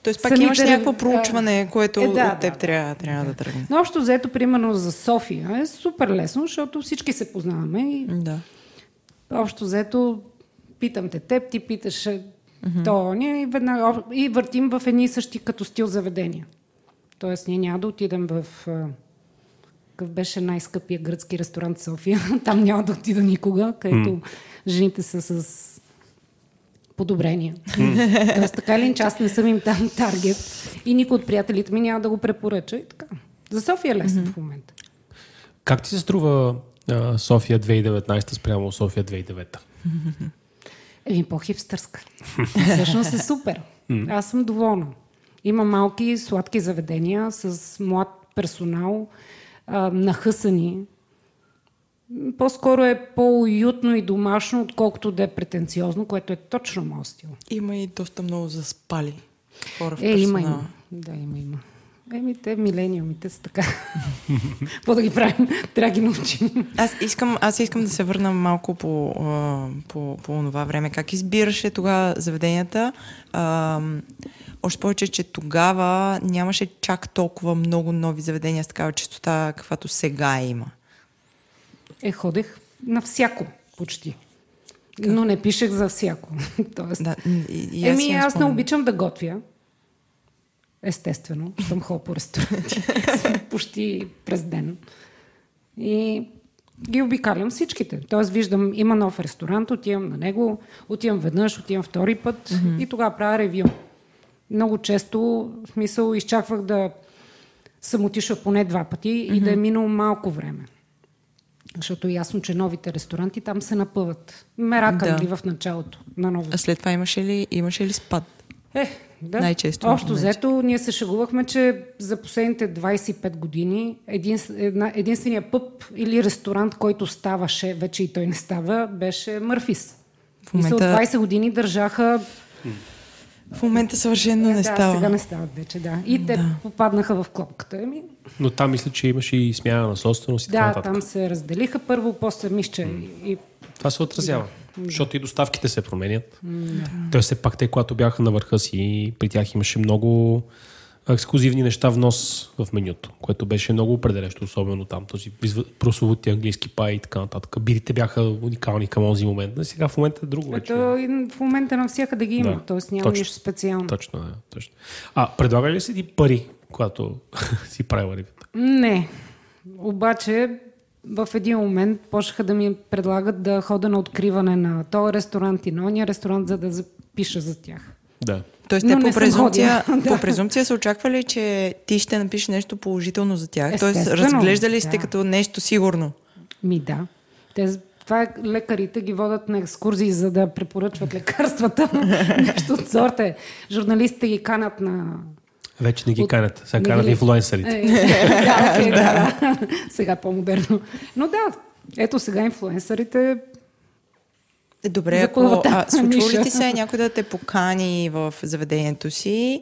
Тоест пак Самите имаш някакво проучване, което Е, да, от теб да, трябва, трябва да тръгне. Но общо взето, примерно за София е супер лесно, защото всички се познаваме и Да. общо взето питам те теб, ти питаш mm-hmm. то оня и, веднага, и въртим в едни и същи като стил заведения. Тоест ние няма да отидем в... Какъв беше най-скъпия гръцки ресторант в София. [LAUGHS] Там няма да отида никога, където mm. жените са с подобрения. Mm. Тоест така или иначе аз не съм им там таргет и никой от приятелите ми няма да го препоръча и така. За София е лесно mm-hmm. в момента. Как ти се струва а, София 2019 спрямо София 2009? Еми, по-хипстърска. Всъщност е супер. Аз съм доволна. Има малки, сладки заведения с млад персонал, а, нахъсани. По-скоро е по-уютно и домашно, отколкото да е претенциозно, което е точно моят стил. Има и доста много заспали хора в Е, има, персонала. има. Да, има, има. Еми, те милениумите са така. Какво да ги правим? Трябва да ги научим. Аз искам, аз искам да се върна малко по, по, по това време. Как избираше тогава заведенията? А, още повече, че тогава нямаше чак толкова много нови заведения с такава чистота, каквато сега има. Е, ходех на всяко, почти. Но не пишех за всяко. [LAUGHS] Тоест, Да, и, и Еми, имам аз не обичам да готвя. Естествено, съм хол по ресторанти. [LAUGHS] Почти през ден. И ги обикалям всичките. Тоест виждам, има нов ресторант, отивам на него, отивам веднъж, отивам втори път mm-hmm. и тогава правя ревю. Много често, в смисъл, изчаквах да съм отишла поне два пъти mm-hmm. и да е минало малко време. Защото е ясно, че новите ресторанти там се напъват. Меракали Да. да. в началото на новото. А след това имаше ли, имаше ли спад? Е, да. Най-често Общо взето, ние се шегувахме, че за последните 25 години един, една, единствения пъп или ресторант, който ставаше, вече и той не става, беше Мърфис. В момента- Мисля, от 20 години държаха... В момента съвършено не да, става. сега не стават вече, да. И те попаднаха в клопката. Еми, Но там мисля, че имаше и смяна на собственост и така да, там се разделиха първо, после мисче. И, Това се отразява. Защото и доставките се променят. Той все пак те, когато бяха на върха си, при тях имаше много ексклюзивни неща в нос в менюто, което беше много определящо, особено там този прословути английски пай и така нататък. Бирите бяха уникални към този момент. А сега в момента е друго вече. в момента навсякъде ги има, Да, т.е. няма точно. нищо специално. Точно, да, точно. А, предлага ли си ти пари, когато [LAUGHS] си правила ревюта? Не. Обаче в един момент почнаха да ми предлагат да хода на откриване на този ресторант и на ония ресторант, за да запиша за тях. Да. Тоест, Но те по презумпция, ходила. [LAUGHS] по презумпция са очаквали, че ти ще напишеш нещо положително за тях. Тоест, Естествено, разглеждали сте да. като нещо сигурно. Ми да. Те, това е, лекарите ги водят на екскурзии, за да препоръчват лекарствата. [LAUGHS] Нещо от сорта е. Журналистите ги канат на... Вече не ги От- канят. Сега не канят ги- инфлуенсърите. Е, да, [LAUGHS] да, да. Сега по-модерно. Но да, ето сега инфлуенсърите Добре, За ако а, случва ли ти се някой да те покани в заведението си,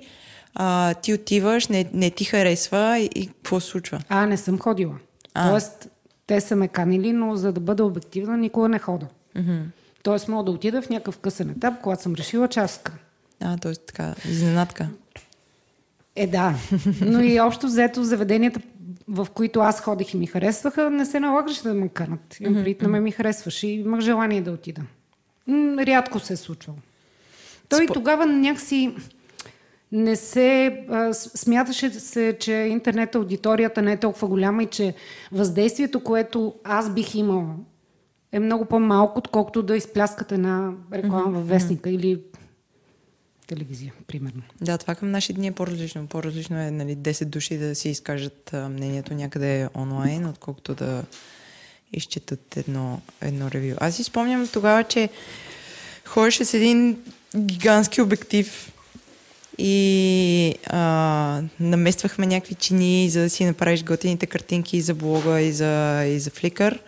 а, ти отиваш, не, не ти харесва и, и какво случва? А, не съм ходила. А. Тоест, те са ме канили, но за да бъда обективна, никога не хода. Mm-hmm. Тоест мога да отида в някакъв късен етап, когато съм решила, че аз искам. А, т.е. така, изненадка. Е, да. Но и общо взето заведенията, в които аз ходих и ми харесваха, не се налагаше да ме канат. Имам предвид, на ме ми харесваше и имах желание да отида. Рядко се е случвало. Той Спо- тогава някакси не се... А, смяташе се, че интернет аудиторията не е толкова голяма и че въздействието, което аз бих имала, е много по-малко, отколкото да изпляскате една реклама във вестника или телевизия, примерно. Да, това към наши дни е по-различно. По-различно е нали, 10 души да си изкажат а, мнението някъде онлайн, отколкото да изчетат едно, едно ревю. Аз си спомням тогава, че ходеше с един гигантски обектив и а, намествахме някакви чини, за да си направиш готините картинки и за блога, и за, и за Flickr.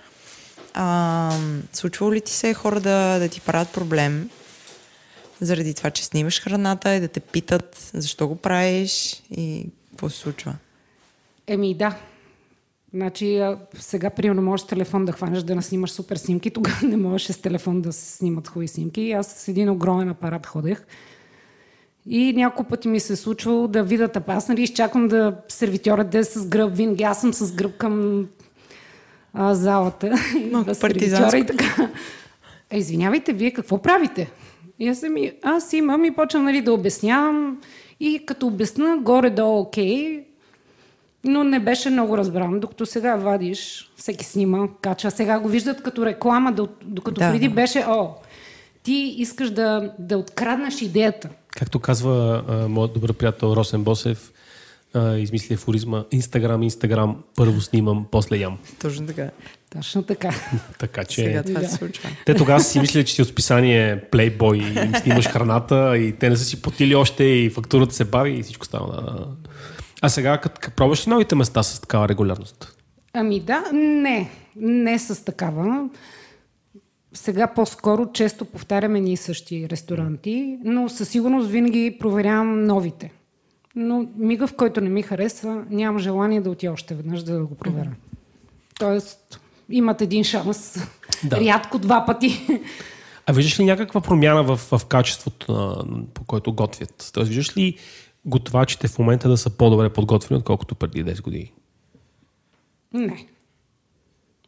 А, случвало ли ти се хора да, да ти правят проблем заради това, че снимаш храната и да те питат защо го правиш и какво се случва? Еми да. Значи сега, примерно, можеш телефон да хванеш да наснимаш супер снимки, [LAUGHS] тогава не можеше с телефон да се снимат хубави снимки. И аз с един огромен апарат ходех. И няколко пъти ми се е случвало да видят, а аз нали изчаквам да сервитьорът да е с гръб, винаги аз съм с гръб към а, залата. [LAUGHS] Малко сервитьора партизанско. и така. А, извинявайте, вие какво правите? И аз, ми, аз имам и почвам нали, да обяснявам. И като обясна горе-долу окей, но не беше много разбран, докато сега вадиш, всеки снима, качва. Сега го виждат като реклама, до- докато Да, преди да. беше, о, ти искаш да, да откраднеш идеята. Както казва а, моят добър приятел Росен Босев, а, измисли афоризма Инстаграм, Инстаграм, първо снимам, после ям. Точно така. Точно така. [LAUGHS] Така че... Сега това Да. се случва. Те тогава си мислили, че си от списание Playboy и им снимаш храната и те не са си платили още и фактурата се бави и всичко става. Да. А сега, като пробваш ли новите места с такава регулярност? Ами да, не. Не с такава. Сега по-скоро често повтаряме ние същи ресторанти, но със сигурност винаги проверявам новите. Но мига, в който не ми харесва, нямам желание да отида още веднъж да го проверя. Тоест, имат един шанс. Да. Рядко два пъти. А виждаш ли някаква промяна в, в качеството, на, по което готвят? Тоест, виждаш ли готвачите в момента да са по-добре подготвени, отколкото преди 10 години? Не.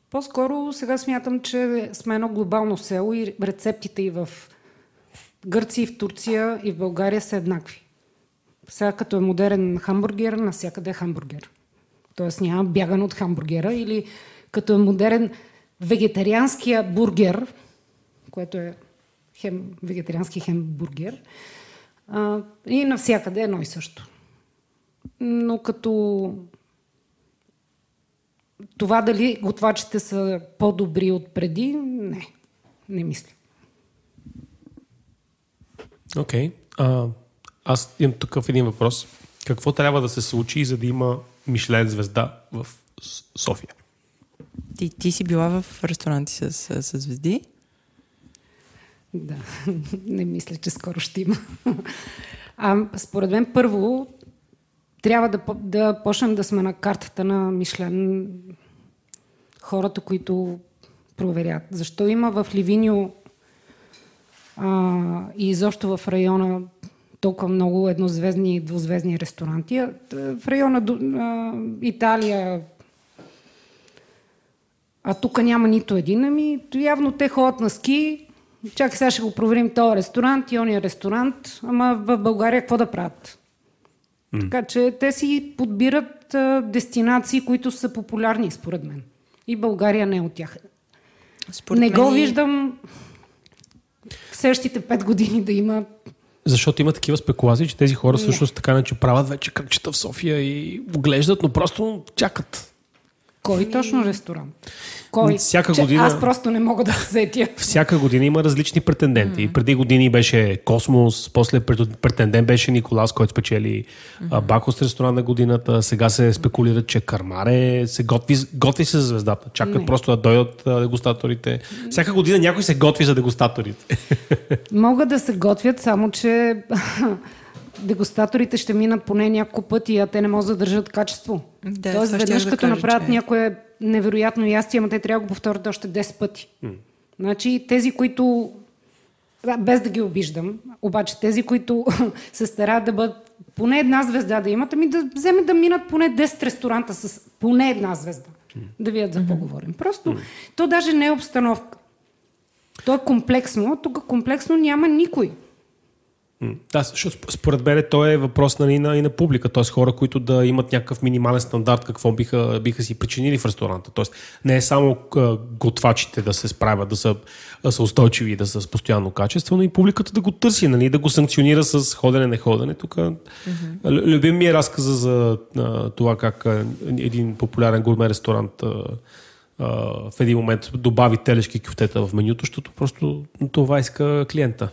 По-скоро сега смятам, че сме едно глобално село и рецептите и в Гърция, и в Турция, и в България са еднакви. Сега като е модерен хамбургер, навсякъде е хамбургер. Тоест няма бягане от хамбургера. Или като е модерен вегетарианския бургер, което е хем, вегетариански хембургер, а, и навсякъде едно и също. Но като това дали готвачите са по-добри от преди, не. Не мисля. Окей. Okay. Аз имам такъв един въпрос. Какво трябва да се случи, за да има Мишлен звезда в София? Ти, ти си била в ресторанти с, с, с звезди? Да, [LAUGHS] не мисля, че скоро ще има. А, според мен, първо, трябва да, да почнем да сме на картата на Мишлен хората, които проверят. Защо има в Ливиньо а, и изобщо в района толкова много еднозвездни и двузвездни ресторанти. В района а, Италия, а тук няма нито един. Ами, явно те ходят на ски. Чакай, сега ще го проверим този ресторант и ония ресторант. Ама в България какво да правят? Така че те си подбират а, дестинации, които са популярни, според мен. И България не е от тях. Според не го мен и- виждам в следващите пет години да има. Защото има такива спекулации, че тези хора всъщност така не че правят вече кръгчета в София и оглеждат, но просто чакат. Кой точно ресторант? Кой? Всяка Че година- Аз просто не мога да се сетя. Всяка година има различни претенденти. Mm. Преди години беше Космос, после прет- претендент беше Николас, който спечели mm-hmm. Бакос ресторант на годината. Сега се спекулира, че Кармаре се готви, готви се за звездата. Чакат Не. просто да дойдат дегустаторите. Всяка година някой се готви за дегустаторите. [LAUGHS] Могат да се готвят, само че [LAUGHS] дегустаторите ще минат поне няколко пъти, а те не могат да държат качество. Да, Тоест, веднъж да като кажа, направят че- някое невероятно ястие, ама те трябва да го повторят още 10 пъти. Значи тези, които да, без да ги обиждам, обаче тези, които [LAUGHS] се стараят да бъдат поне една звезда да имат, ами да вземат да минат поне 10 ресторанта с поне една звезда. Да видят за какво говорим. Просто то даже не е обстановка. То е комплексно, тук комплексно няма никой. Да, защото сп- според мен то е въпрос нали, на, и на публика, т.е. хора, които да имат някакъв минимален стандарт, какво биха, биха си причинили в ресторанта. Т.е. не е само готвачите да се справят, да са, да са устойчиви, да са с постоянно качество, но и публиката да го търси, нали, да го санкционира с ходене-неходене. Тук mm-hmm. любим ми е разказа за а, това как а, един популярен гурмен ресторант а, а, в един момент добави телешки кюфтета в менюто, защото просто това иска клиента.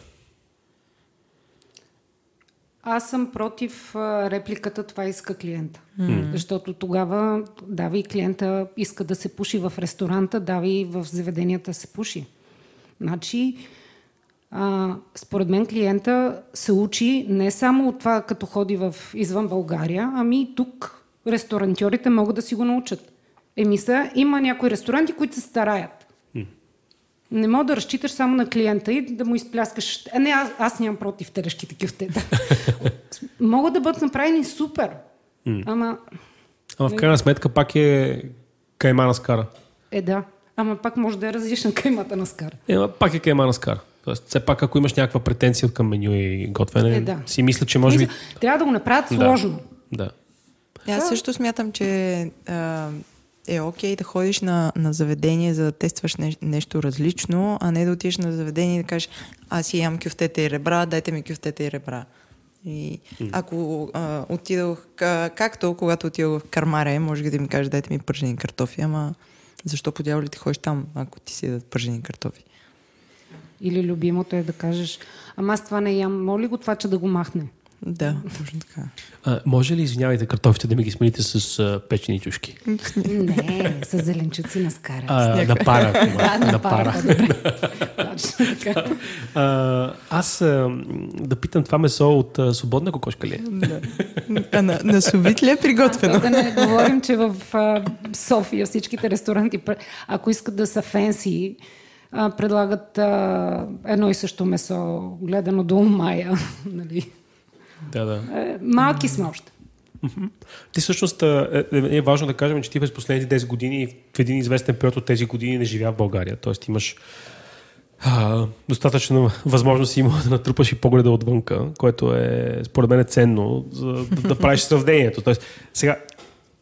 Аз съм против репликата това иска клиента. Mm. Защото тогава дава и клиента иска да се пуши в ресторанта, дава и в заведенията се пуши. Значи, а, според мен клиента се учи не само от това, като ходи в извън България, ами и тук ресторантьорите могат да си го научат. Еми са, има някои ресторанти, които се стараят. Не мога да разчиташ само на клиента и да му изпляскаш. А не, аз, аз нямам против телешките кюфтета. [LAUGHS] Могат да бъдат направени супер. Ама, Ама в крайна сметка пак е каймана скара. е да. Ама пак може да е различна каймата на скара. Е, ама пак е каймана скара. Тоест, все пак, ако имаш някаква претенция към меню и готвене, Е, да. си мисля, че може би... Трябва да го направят Да. сложно. Да. Аз също смятам, че а, е окей да ходиш на, на заведение, за да тестваш не, нещо различно, а не да отидеш на заведение и да кажеш, аз си ям кюфтета и ребра, дайте ми кюфтета и ребра. И ако а, отидох, ка, както когато отидох в Кармаре, може да ми кажеш, дайте ми пържени картофи, ама защо по дяволите ходиш там, ако ти си дадат пържени картофи? Или любимото е да кажеш, ама аз това не ям, моли го това, че да го махне. Да, точно така. А, може ли, извинявайте, картофите да ми ги смените с а, печени чушки? Не, с зеленчуци на скара. А, на пара. [LAUGHS] да, на на пара. [LAUGHS] Точно така. А, аз а, да питам, това месо от а, свободна кокошка ли е? Да. А на, на совит ли е приготвено? Да не говорим, че в а, София всичките ресторанти, ако искат да са фенси, а, предлагат а, едно и също месо, гледано до Мая. [LAUGHS] Нали? Да, да. Е, малки сме още. Ти всъщност е, е, е важно да кажем, че ти през последните 10 години в един известен период от тези години не живя в България. Тоест имаш а, достатъчно възможност има да натрупаш и погледа отвънка, което е според мен е ценно за да, да правиш [LAUGHS] сравнението. Тоест, сега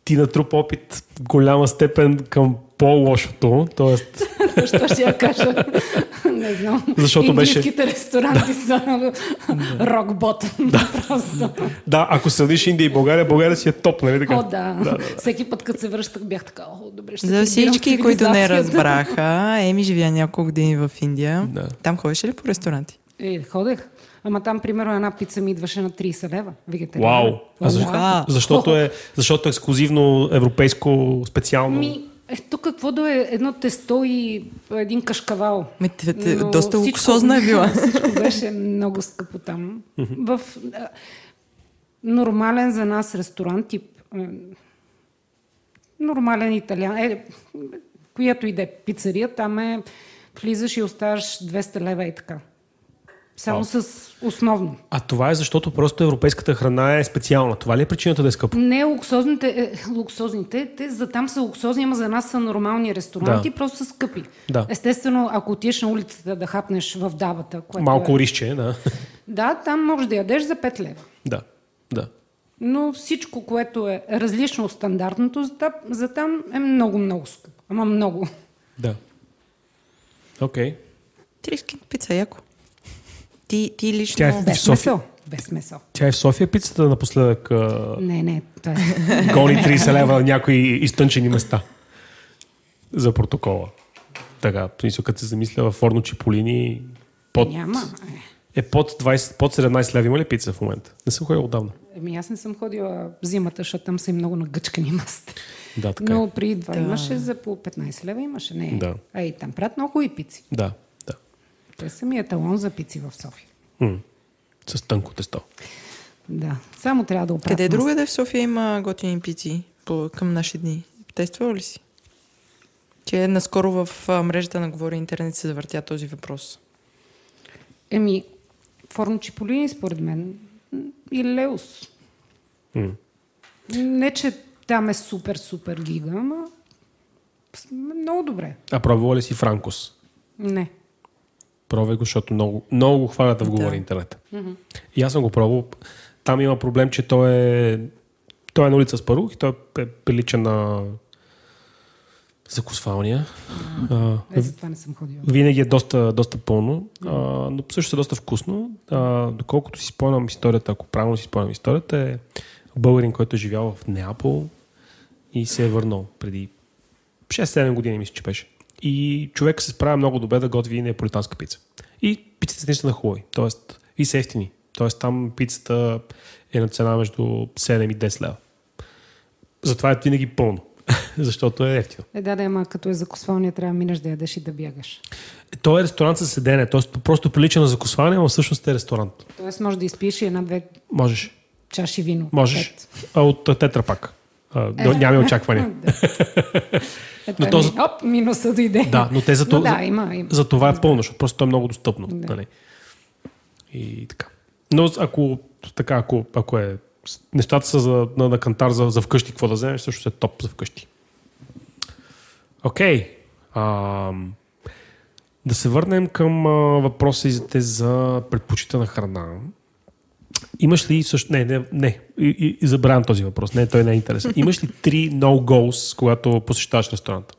ти натрупа опит в голяма степен към по-лошото, т.е. [LAUGHS] Що ще я кажа? Не знам. Защото беше- Индийските ресторанти са рок ботъм. Просто. да, ако сравниш Индия и България, България си е топ, нали така? О, да. Всеки път, като се връщах, бях така, о, добре, ще За всички, които не разбраха, Еми живя няколко години в Индия. Да. Там ходиш ли по ресторанти? Е, ходех. Ама там, примерно, една пица ми идваше на 30 лева. Вегетарианна. Вау! А защо, Уау. защото, е, защото е ексклюзивно европейско специално. Ми, е, тук какво да е едно тесто и един кашкавал. Ме, те, те, Но доста луксозна е била. [LAUGHS] Всичко беше много скъпо там. В а, нормален за нас ресторант, тип а, нормален италиан, е, която и да е пицария, там е влизаш и оставаш 200 лева и така. Само Вау. с основно. А това е защото просто европейската храна е специална. Това ли е причината да е скъпо? Не луксозните, е, луксозните, те за там са луксозни, ама за нас са нормални ресторанти, Да. просто са скъпи. Да. Естествено, ако отидеш на улицата да хапнеш в дабата, което Малко е... рисче, да. [LAUGHS] Да, там можеш да ядеш за 5 лева. да, да. Но всичко, което е различно от стандартното, за там, за там е много-много скъпо. Ама много. Да. Окей. Триски пица, яко. Ти, ти лично... Тя е в Без София. месо. Без месо. Тя е в София пицата напоследък а, Не, не. Това е. гони 30 лева на някои изтънчени места. За протокола. Така, в смисъл, като се замисля в Форно Чиполини, под, Няма. Е. е под, 20, под 17 лева има ли пица в момента? Не съм ходил отдавна. Еми, аз не съм ходила зимата, защото там са и много нагъчкани маста. Да, така е. Но при това имаше за по 15 лева имаше. Не. Да. А и там правят много и пици. Да, да. Те са ми еталон за пици в София. М. С тънко тесто. Да. Само трябва да оправят. Къде маста. другаде в София има готини пици по, към наши дни? Тествал ли си? Че наскоро в а, мрежата на Говори Интернет се завъртя този въпрос. Еми, Формо Чиполини, според мен, и Леус. М. Не, че там е супер, супер гига, ама с- много добре. А пробвала ли си Франкос? Не. Пробвай го, защото много, много го хвалят в говори Да. интернет. И аз съм го пробвал. Там има проблем, че той е, той е на улица Спарух и той е прилича на закусвалния. А, Е, за това не съм ходила. винаги е доста, доста пълно, а, но също е доста вкусно. А, доколкото си спомням историята, ако правилно си спомням историята, е българин, който е живял в Неапол и се е върнал преди 6-7 години, мисля, че беше. И човек се справя много добре да готви неаполитанска пица. И пиците са наистина хубави, т.е. и са ефтини. Т.е. там пицата е на цена между 7 и 10 лева. Затова е винаги пълно, [LAUGHS] защото е ефтино. Е, да, да, ама като е закусвалния, трябва да минеш да ядеш и да бягаш. Той е ресторант за седене, т.е. просто прилича на закусване, но всъщност е ресторант. Тоест може да изпиеш една-две Можеш. чаши вино. Можеш. Пет. А от тетрапак. А. Нямаме. [LAUGHS] Ето, Но но този- ми, оп, минуса дойде. Да, но те за, Но то, да, има, има. за това е пълно, защото просто е много достъпно. Да. Нали? И така. Но ако, така, ако, ако е нещата са за, на, на кантар за, за вкъщи, какво да вземеш, също е топ за вкъщи. Окей. Ам, да се върнем към а, въпросите за предпочитана храна. Имаш ли също... Не, не, не. И, и, и забравям този въпрос. Не, той не е интересен. [LAUGHS] Имаш ли три no-goes, когато посещаваш ресторанта?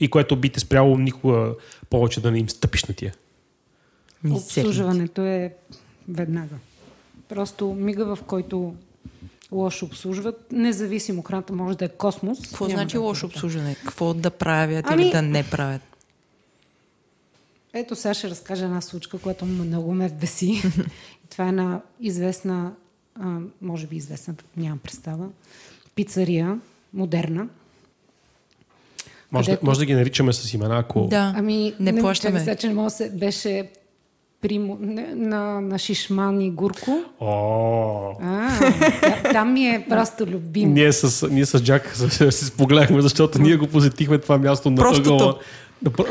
И което би те спряло никога повече да не им стъпиш на тия? Обслужването е веднага. Просто мига, в който лошо обслужват, независимо храната може да е космос. Какво значи да е лошо обслужване? Какво да правят Ами- или да не правят? Ето сега ще разкажа една случка, която много ме беси. [LAUGHS] Това е на известна, а, може би известна, нямам представа, пицария, модерна. Може, да, Където- може да ги наричаме с имена, ако... Да, Ами, не чакай плащаме. Сега, че не мога да се... Беше не, на, на Шишман и Гурко. О, А, та- там ми е просто любим. ние с, ние с Джак [LAUGHS] се се спогледахме, защото ние го посетихме това място на Простото.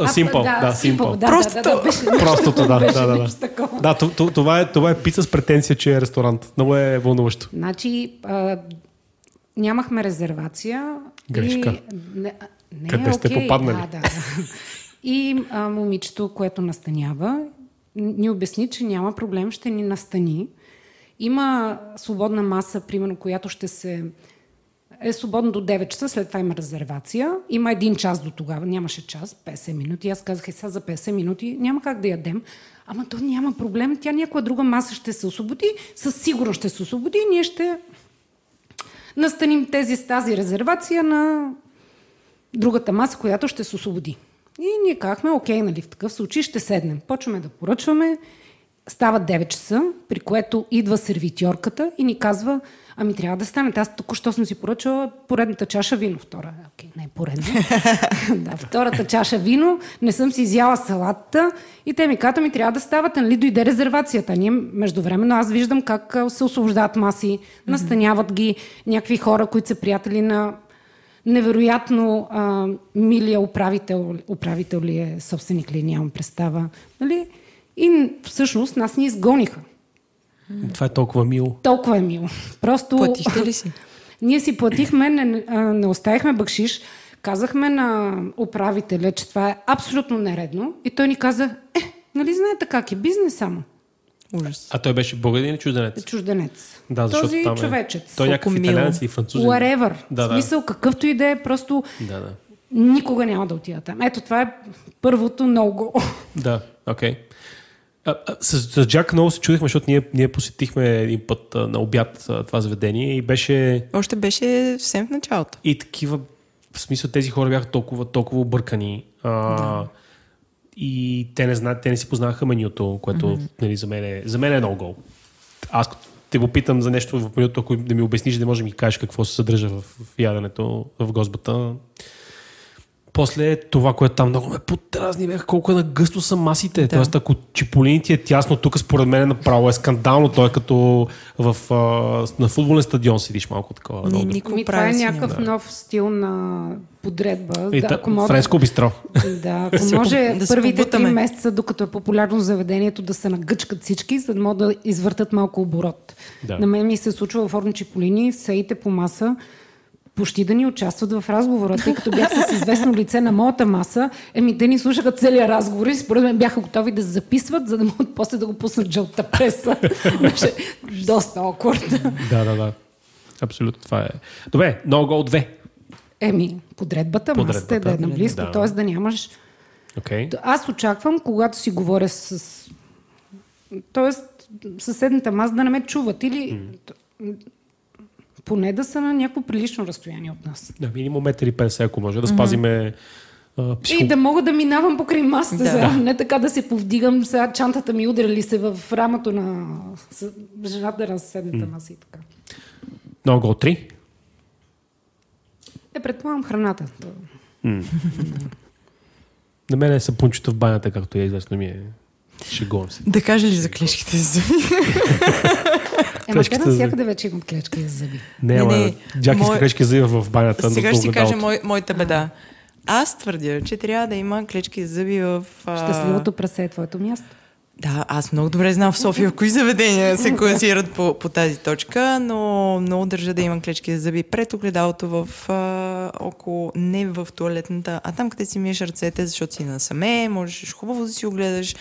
Симпъл, да, симпъл. Да, Простото. Да, да, да, беше, [LAUGHS] Простото, да, беше да, да, да. Да, т- т- това е, това е пица с претенция, че е ресторант. Много е вълнуващо. Значи, а, нямахме резервация. Грешка. И, не, не Къде е сте окей, попаднали? Да, да, да. И а, момичето, което настанява, ни обясни, че няма проблем, ще ни настани. Има свободна маса, примерно, която ще се е свободно до 9 часа, след това има резервация. Има един час до тогава, нямаше час, 50 минути. Аз казах, е сега за 50 минути няма как да ядем. Ама то няма проблем, тя някоя друга маса ще се освободи, със сигурност ще се освободи и ние ще настаним тези с тази резервация на другата маса, която ще се освободи. И ние казахме, окей, нали, в такъв случай ще седнем. Почваме да поръчваме, става 9 часа, при което идва сервитьорката и ни казва, ами трябва да станете. Аз току-що съм си поръчала поредната чаша вино. Втора, окей, не е поредна. [LAUGHS] да, втората чаша вино, не съм си изяла салатата и те ми казват, ми трябва да ставате, нали, дойде резервацията. Ние междувременно аз виждам как се освобождават маси, настаняват ги някакви хора, които са приятели на невероятно а, милия управител, управител ли е, собственик ли, нямам представа. Нали? И всъщност нас ни изгониха. Това е толкова мило. Толкова е мило. Просто... Платихте ли си? [LAUGHS] Ние си платихме, не, не оставихме бъкшиш, казахме на управителя, че това е абсолютно нередно и той ни каза, е, нали знаете как е бизнес само? Ужас. А той беше българин или чужденец? Чужденец. Да, защото Този там е... човечец. Той е някакъв италянец или французен. Whatever. Да, в да. смисъл, какъвто и да е, просто Да, да. никога няма да отида там. Ето, това е първото много. Да, окей. А, а, С, с Джак много се чудихме, защото ние, ние посетихме един път а, на обяд а, това заведение и беше Още беше съвсем в началото. и такива, в смисъл тези хора бяха толкова, толкова объркани. А, И те не знаят, те не си познаваха менюто, което mm-hmm. нали, за, мен е, за мен е много гол. Аз те го питам за нещо в менюто, ако да ми обясниш, да може да ми кажеш какво се съдържа в, в яденето, в гозбата. После това, което там много ме подразни, бях колко е нагъсто са масите. Да. Тоест, ако Чиполини ти е тясно, тук според мен е направо е скандално. Той е като в, а, на футболен стадион седиш малко такова. Ни- Ни, никой Ами, това е някакъв няма. нов стил на подредба. И да, ако може, френско бистро. да, [LAUGHS] ако може да първите три месеца, докато е популярно заведението, да се нагъчкат всички, за да могат да извъртат малко оборот. Да. На мен ми се случва в Орно Чиполини, сейте по маса, почти да ни участват в разговора, тъй като бях с известно лице на моята маса, еми те ни слушаха целият разговор и според мен бяха готови да записват, за да могат после да го пуснат жълта преса. [LAUGHS] Беше доста окорд. да, да, да. Абсолютно, това е. Добре, много гол 2. Еми, подредбата, масата е да е Подредбата, наблизо, да. т.е. да нямаш Окей. Аз очаквам, когато си говоря с... Тоест, съседната маса да не ме чуват или поне да са на някакво прилично разстояние от нас. Да, минимум 1,50 ако може да спазиме а, психо... И да мога да минавам покрай масата, Да. не така да се повдигам, сега чантата ми удрали се в рамото на жената на съседната маса и така. Много 3. Е, предполагам храната. На мен е сапунчета в банята, както е известно ми е. Шегувам се. Да кажа ли за клешките за [LAUGHS] зъби? Ема те навсякъде вече имат клечки за зъби. Не, Не, не, Джаки мой- мой... клечки за в банята. Сега ще ти кажа мой, моята беда. Аз твърдя, че трябва да има клечки за зъби в... а, Щастливото прасе е твоето място. Да, аз много добре знам в София кои заведения се класират по, по тази точка, но много държа да имам клечки за зъби пред огледалото в а, около, не в туалетната, а там къде си миеш ръцете, защото си насаме, можеш хубаво да си огледаш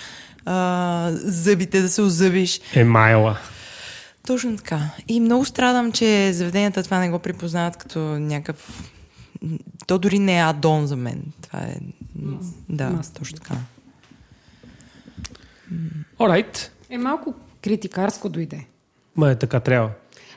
а, зъбите, да се озъбиш. Емайла. Точно така. И много страдам, че заведенията това не го припознават като някакъв... То дори не е адон за мен. Това е... Да, Маст. точно така. Alright. Е, малко критикарско дойде. Ма е така трябва.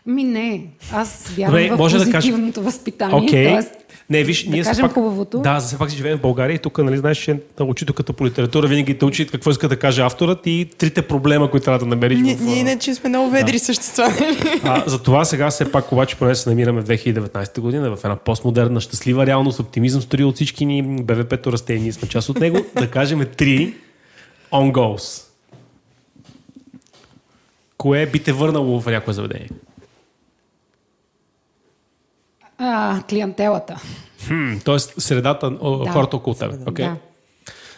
Ми не, аз вярвам Добре, в може да позитивното възпитание. Окей. Тоест, Не, виж, да ние кажем пак... хубавото. Да, за все пак си живеем в България и тук, нали, знаеш, че на учителката по литература винаги те учи какво иска да каже авторът и трите проблема, които трябва да намериш Ние, в... ние иначе сме много ведри същества. нали? А, за това сега все пак обаче поне се намираме в 2019 година в една постмодерна, щастлива реалност, оптимизъм стори от всички ни, БВП-то расте и ние сме част от него. да кажем три on goals. Кое би те върнало в някое заведение? А, клиентелата. Хм, тоест средата, Да. хората около теб. Okay. Да.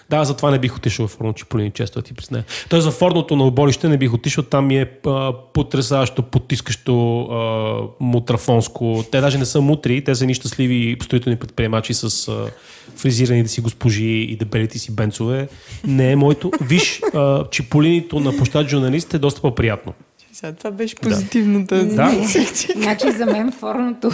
Да, затова не бих отишъл в Форно Чиполини, често ти призная. Тоест във Форното на оборище не бих отишъл, там ми е а, потрясаващо, потискащо, а, мутрафонско. Те даже не са мутри, те са ни щастливи строителни предприемачи с а, фризираните си госпожи и дебелите си бенцове. Не е моето. Виж, а, Чиполинито на площад журналист е доста по-приятно. Сега, това беше позитивната Да. Значи за мен форното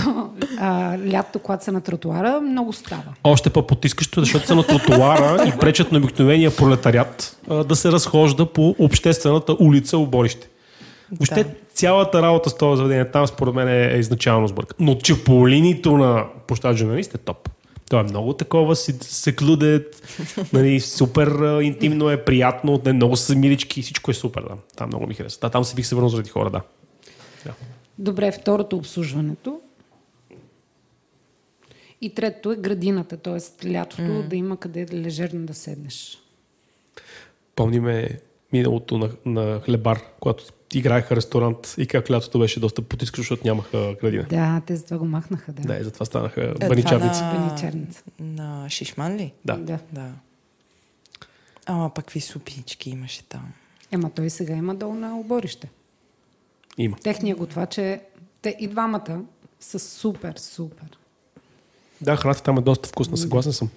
а, лято, когато са на тротуара, много става. Още по-потискащо, защото са на тротуара и пречат на обикновения пролетарят а, да се разхожда по обществената улица оборище. Въобще Да. цялата работа с това заведение там според мен е, е изначално сбърка. Но чеполинито на площад журналист е топ. Той е много такова, си, се клюдет, нали, супер интимно е, приятно, не, много са милички, всичко е супер. Да. Там много ми хареса. Да, там се бих се върнал заради хора, да. да. Добре, второто обслужването. И третото е градината, т.е. лятото mm. да има къде лежерно да седнеш. Помниме миналото на, на хлебар, когато играеха ресторант и как лятото беше доста потискащо, защото нямаха градина. Да, те за това го махнаха, да. Да, и затова станаха Е, това баничарници. на- Баничарница. На Шишман ли? Да. да. Да. Ама пък какви супички имаше там. Ема той сега има долу на оборище. Има. Техният готвач е... Те и двамата са супер, супер. Да, храната там е доста вкусна, съгласен съм.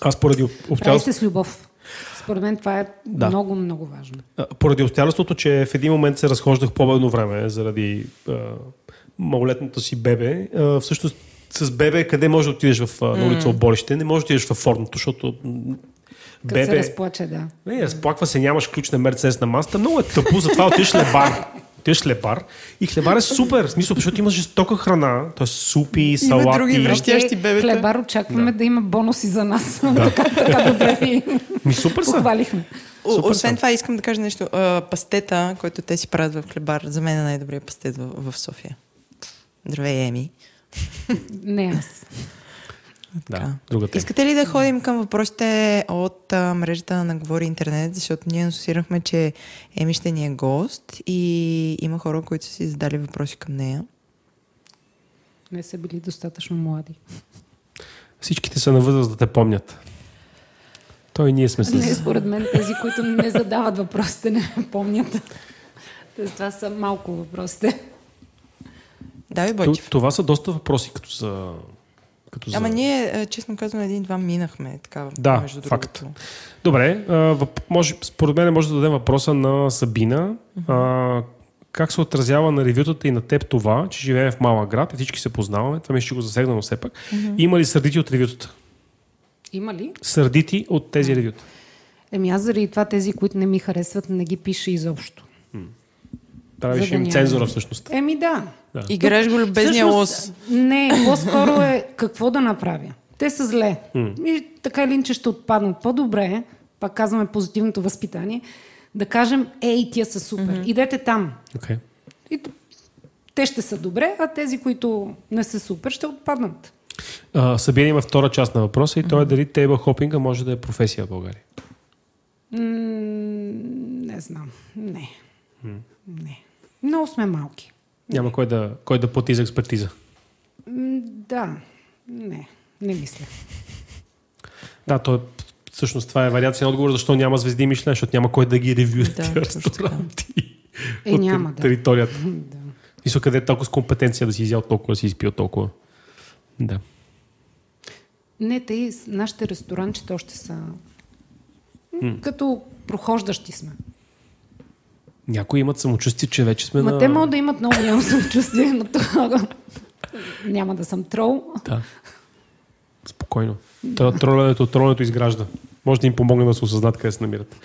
Аз поради обстоятелството, се с любов. Според мен това е Да. много, много важно. поради обстоятелството, че в един момент се разхождах по-бедно време заради а, малолетното си бебе, а, всъщност с бебе къде може да отидеш в, на улица Оборище? Не можеш да отидеш във Форното, защото м, Като се бебе... разплаче, да. Не, разплаква се, нямаш ключ на Мерцедес на масата. Много е тъпо, затова отиваш Отиваш хлебар. И хлебар е супер, в смисъл, защото имаш жестока храна, т.е. супи, салати. други връщи- Щящи Окей, бебета. Хлебар очакваме да. да има бонуси за нас. [LAUGHS] така, така [LAUGHS] добре ви Ми супер са. похвалихме. Супер освен съм. това искам да кажа нещо. А, пастета, който те си правят в хлебар, за мен е най-добрият пастет в, в София. Здравей, Еми. Не аз. Да, друга тема. Искате ли да ходим към въпросите от а, мрежата на Говори Интернет, защото ние анонсирахме, че Еми ще ни е гост и има хора, които са си задали въпроси към нея. Не са били достатъчно млади. Всичките са на възраст да те помнят. Той и ние сме с... Не, според мен тези, които не задават въпросите, не помнят. Тоест, това са малко въпросите. Да, Бойчев. Това са доста въпроси, като за... Като за... Ама ние, а, честно казвам, един-два минахме. Така, Да, между факт. другото. Добре, въп, може, според мен може да дадем въпроса на Сабина. А, как се отразява на ревютата и на теб това, че живеем в малък град и всички се познаваме? Това ми ще го засегна, но все пак. Има ли сърдити от ревютата? Има ли? Сърдити от тези ревюта? Еми аз заради това тези, които не ми харесват, не ги пиша изобщо. Правиш да им цензура всъщност. Еми да. Играеш го любезния лос. Не, по-скоро е какво да направя. Те са зле. И така или иначе ще отпаднат. По-добре пак казваме позитивното възпитание, да кажем, ей, тия са супер. Идете там. Okay. И те ще са добре, а тези, които не са супер, ще отпаднат. А, Сабина има втора част на въпроса и то е дали тейбъл хопинга може да е професия в България. М, не знам. Не. Не. Много сме малки. Няма кой да, кой да плати за експертиза. М, да. Не. Не мисля. Да, то е, всъщност това е вариация на отговор, защо няма звезди Мишлен, защото няма кой да ги ревюира Да, ресторанти. Е, от няма, да. територията. да. Мисля, къде е толкова с компетенция да си изял толкова, да си изпил толкова. Да. Не, те и с- нашите ресторанчета още са м, като прохождащи сме. Някои имат самочувствие, че вече сме Ма на... те могат да имат много голямо самочувствие, но това няма да съм трол. Да. Спокойно. Тро- Тролянето, тролянето изгражда. Може да им помогне да се осъзнат къде се намират.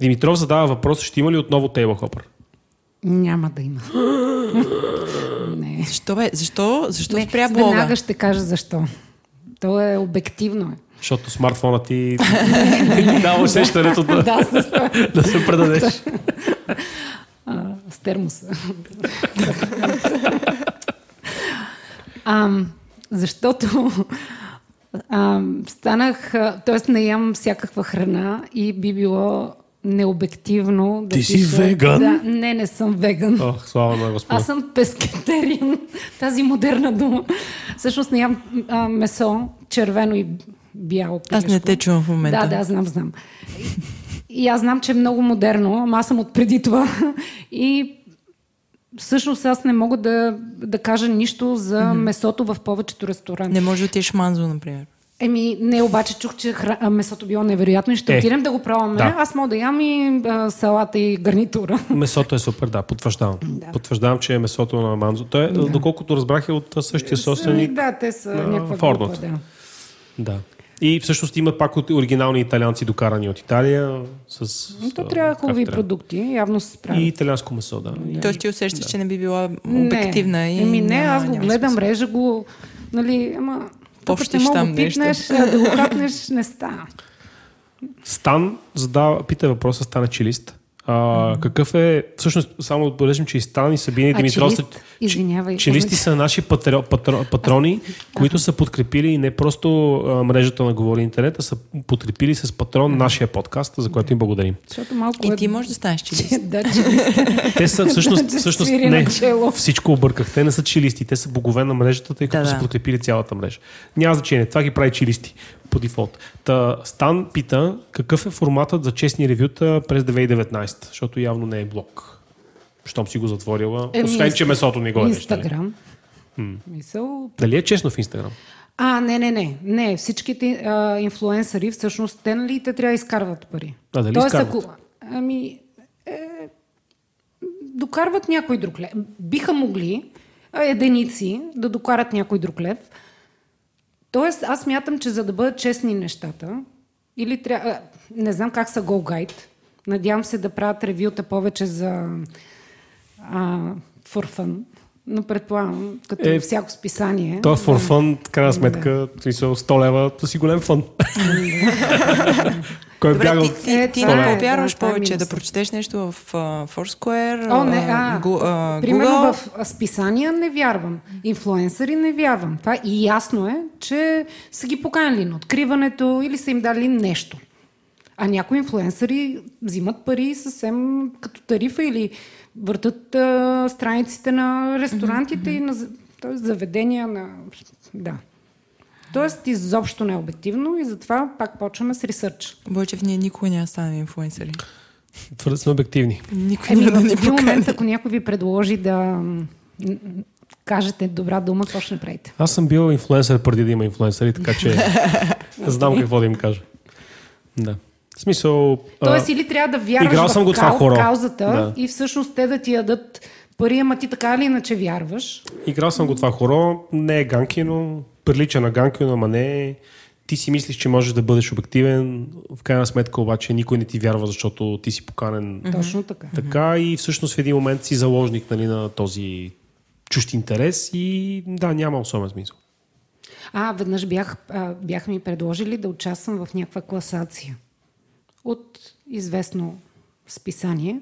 Димитров задава въпрос, ще има ли отново тейбъл хопър? Няма да има. [GASPS] Не. Защо бе? Защо? Защо Не, спря блога? веднага ще кажа защо. То е обективно. Е. Защото смартфона ти [LAUGHS] дава усещането да, Да, [LAUGHS] да се предадеш. А, с термоса. а, защото а, станах, т.е. не ям всякаква храна и би било необективно да Ти си пиша- веган? Да, не, не съм веган. Ох, слава на Господа. Аз съм пескетериан, тази модерна дума. Всъщност не ям а, месо, червено и бяло. Аз не те чувам в момента. Да, да, знам, знам. И аз знам, че е много модерно, ама аз съм от преди това. И всъщност аз не мога да, да кажа нищо за месото в повечето ресторанти. Не може да отидеш манзо, например. Еми, не, обаче чух, че хра... месото било невероятно и ще Е, отидем да го пробваме. да. Аз мога да ям и а, салата и гарнитура. Месото е супер, да, потвърждавам. Да. Потвърждавам, че е месото на Манзо. Той, е, доколкото разбрах, е от същия собственик. Да, те са на някаква Фордот. група, да. Да. И всъщност има пак от оригинални италианци, докарани от Италия. С, Но То трябва хубави трябва. продукти, явно се справят. И италианско месо, да. Тоест ти усещаш, че не би била обективна не. и Еми не, аз го гледам, смисъл. режа го, нали, ама... Пощиш там да пипнеш, а да го хапнеш, не става. Стан задава, пита въпроса, Стан е чилист. А, какъв е, всъщност, само да отбележим, че и Стан и Сабина и А, Димитров са? Извинявай. Чилисти са наши патро, патро, патрони, които са подкрепили не просто а, мрежата на Говори Интернет, а са подкрепили с патрон нашия подкаст, за което им благодарим. Защото малко И е... ти можеш да станеш чилист. [LAUGHS] да, чилист. Те са всъщност, всъщност не, всичко обърках. Те не са чилисти, те са богове на мрежата, тъй като Да, са да. подкрепили цялата мрежа. Няма значение, това ги прави чилисти по дефолт. Та, Стан пита какъв е форматът за честни ревюта през 2019, защото явно не е блог. Щом си го затворила. Еми, Освен, че месото не го е. Инстаграм. Мисъл, Дали е честно в Инстаграм? А, не, не, не. Не, всичките а, инфлуенсъри всъщност, те нали те трябва да изкарват пари. А, дали Тоест, изкарват? ако... Ами, е, докарват някой друг лев. Биха могли единици да докарат някой друг лев. Тоест, аз мятам, че за да бъдат честни нещата, или трябва... Не знам как са Go Guide. Надявам се да правят ревюта повече за а, for fun. Но предполагам, като Е, всяко списание. То е for fun, в крайна сметка, смисъл 100 лева, то си голем фън. [LAUGHS] Кой Добре, бяга ти, ти, Е, ти не е, повярваш е повече да прочетеш нещо в uh, Foursquare, О, не, а, а, Примерно Google. в списания не вярвам. Инфлуенсъри не вярвам. Това и ясно е, че са ги поканили на откриването или са им дали нещо. А някои инфлуенсъри взимат пари съвсем като тарифа или въртат а, страниците на ресторантите и на заведения на... Да. Тоест изобщо не е обективно и затова пак почваме с ресърч. Бойчев, ние никога няма станем инфлуенсъри. Твърде сме обективни. Никой Еми, няма да в ни един момент, покани. ако някой ви предложи да кажете добра дума, какво ще направите? Аз съм бил инфлуенсър преди да има инфлуенсъри, така че [LAUGHS] знам какво да им кажа. Да. В смисъл... а, Тоест или трябва да вярваш играл в съм го това кау- хоро. каузата Да. и всъщност те да ти ядат пари, ама ти така или иначе вярваш. Играл съм го това хоро, не е Ганкино, прилича на Ганкино, ама не. Ти си мислиш, че можеш да бъдеш обективен, в крайна сметка обаче никой не ти вярва, защото ти си поканен Точно така. така и всъщност в един момент си заложник нали, на този чужд интерес и да, няма особен смисъл. А, веднъж бях, а, бяха ми предложили да участвам в някаква класация от известно списание.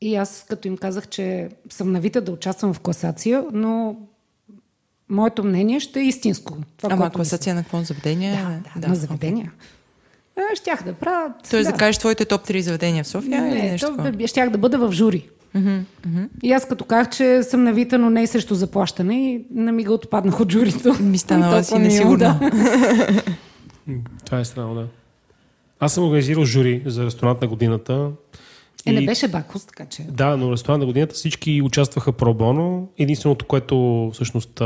И аз като им казах, че съм навита да участвам в класация, но моето мнение ще е истинско. Това, Ама класация на какво заведение? мисля. Да, да, на заведения. Е, щях да правят. Тоест да. да. да кажеш твоите топ 3 заведения в София или Не, нещо то, щях да бъда в жури. И аз като казах, че съм навита, но не и срещу заплащане и на мига отпаднах от журито. [LAUGHS] Ми станала Толкова си несигурна. да. [LAUGHS] Това е странно, да. Аз съм организирал жури за ресторант на годината. Е, не беше Бакус, така че. Да, но ресторант на годината всички участваха пробоно. Единственото, което всъщност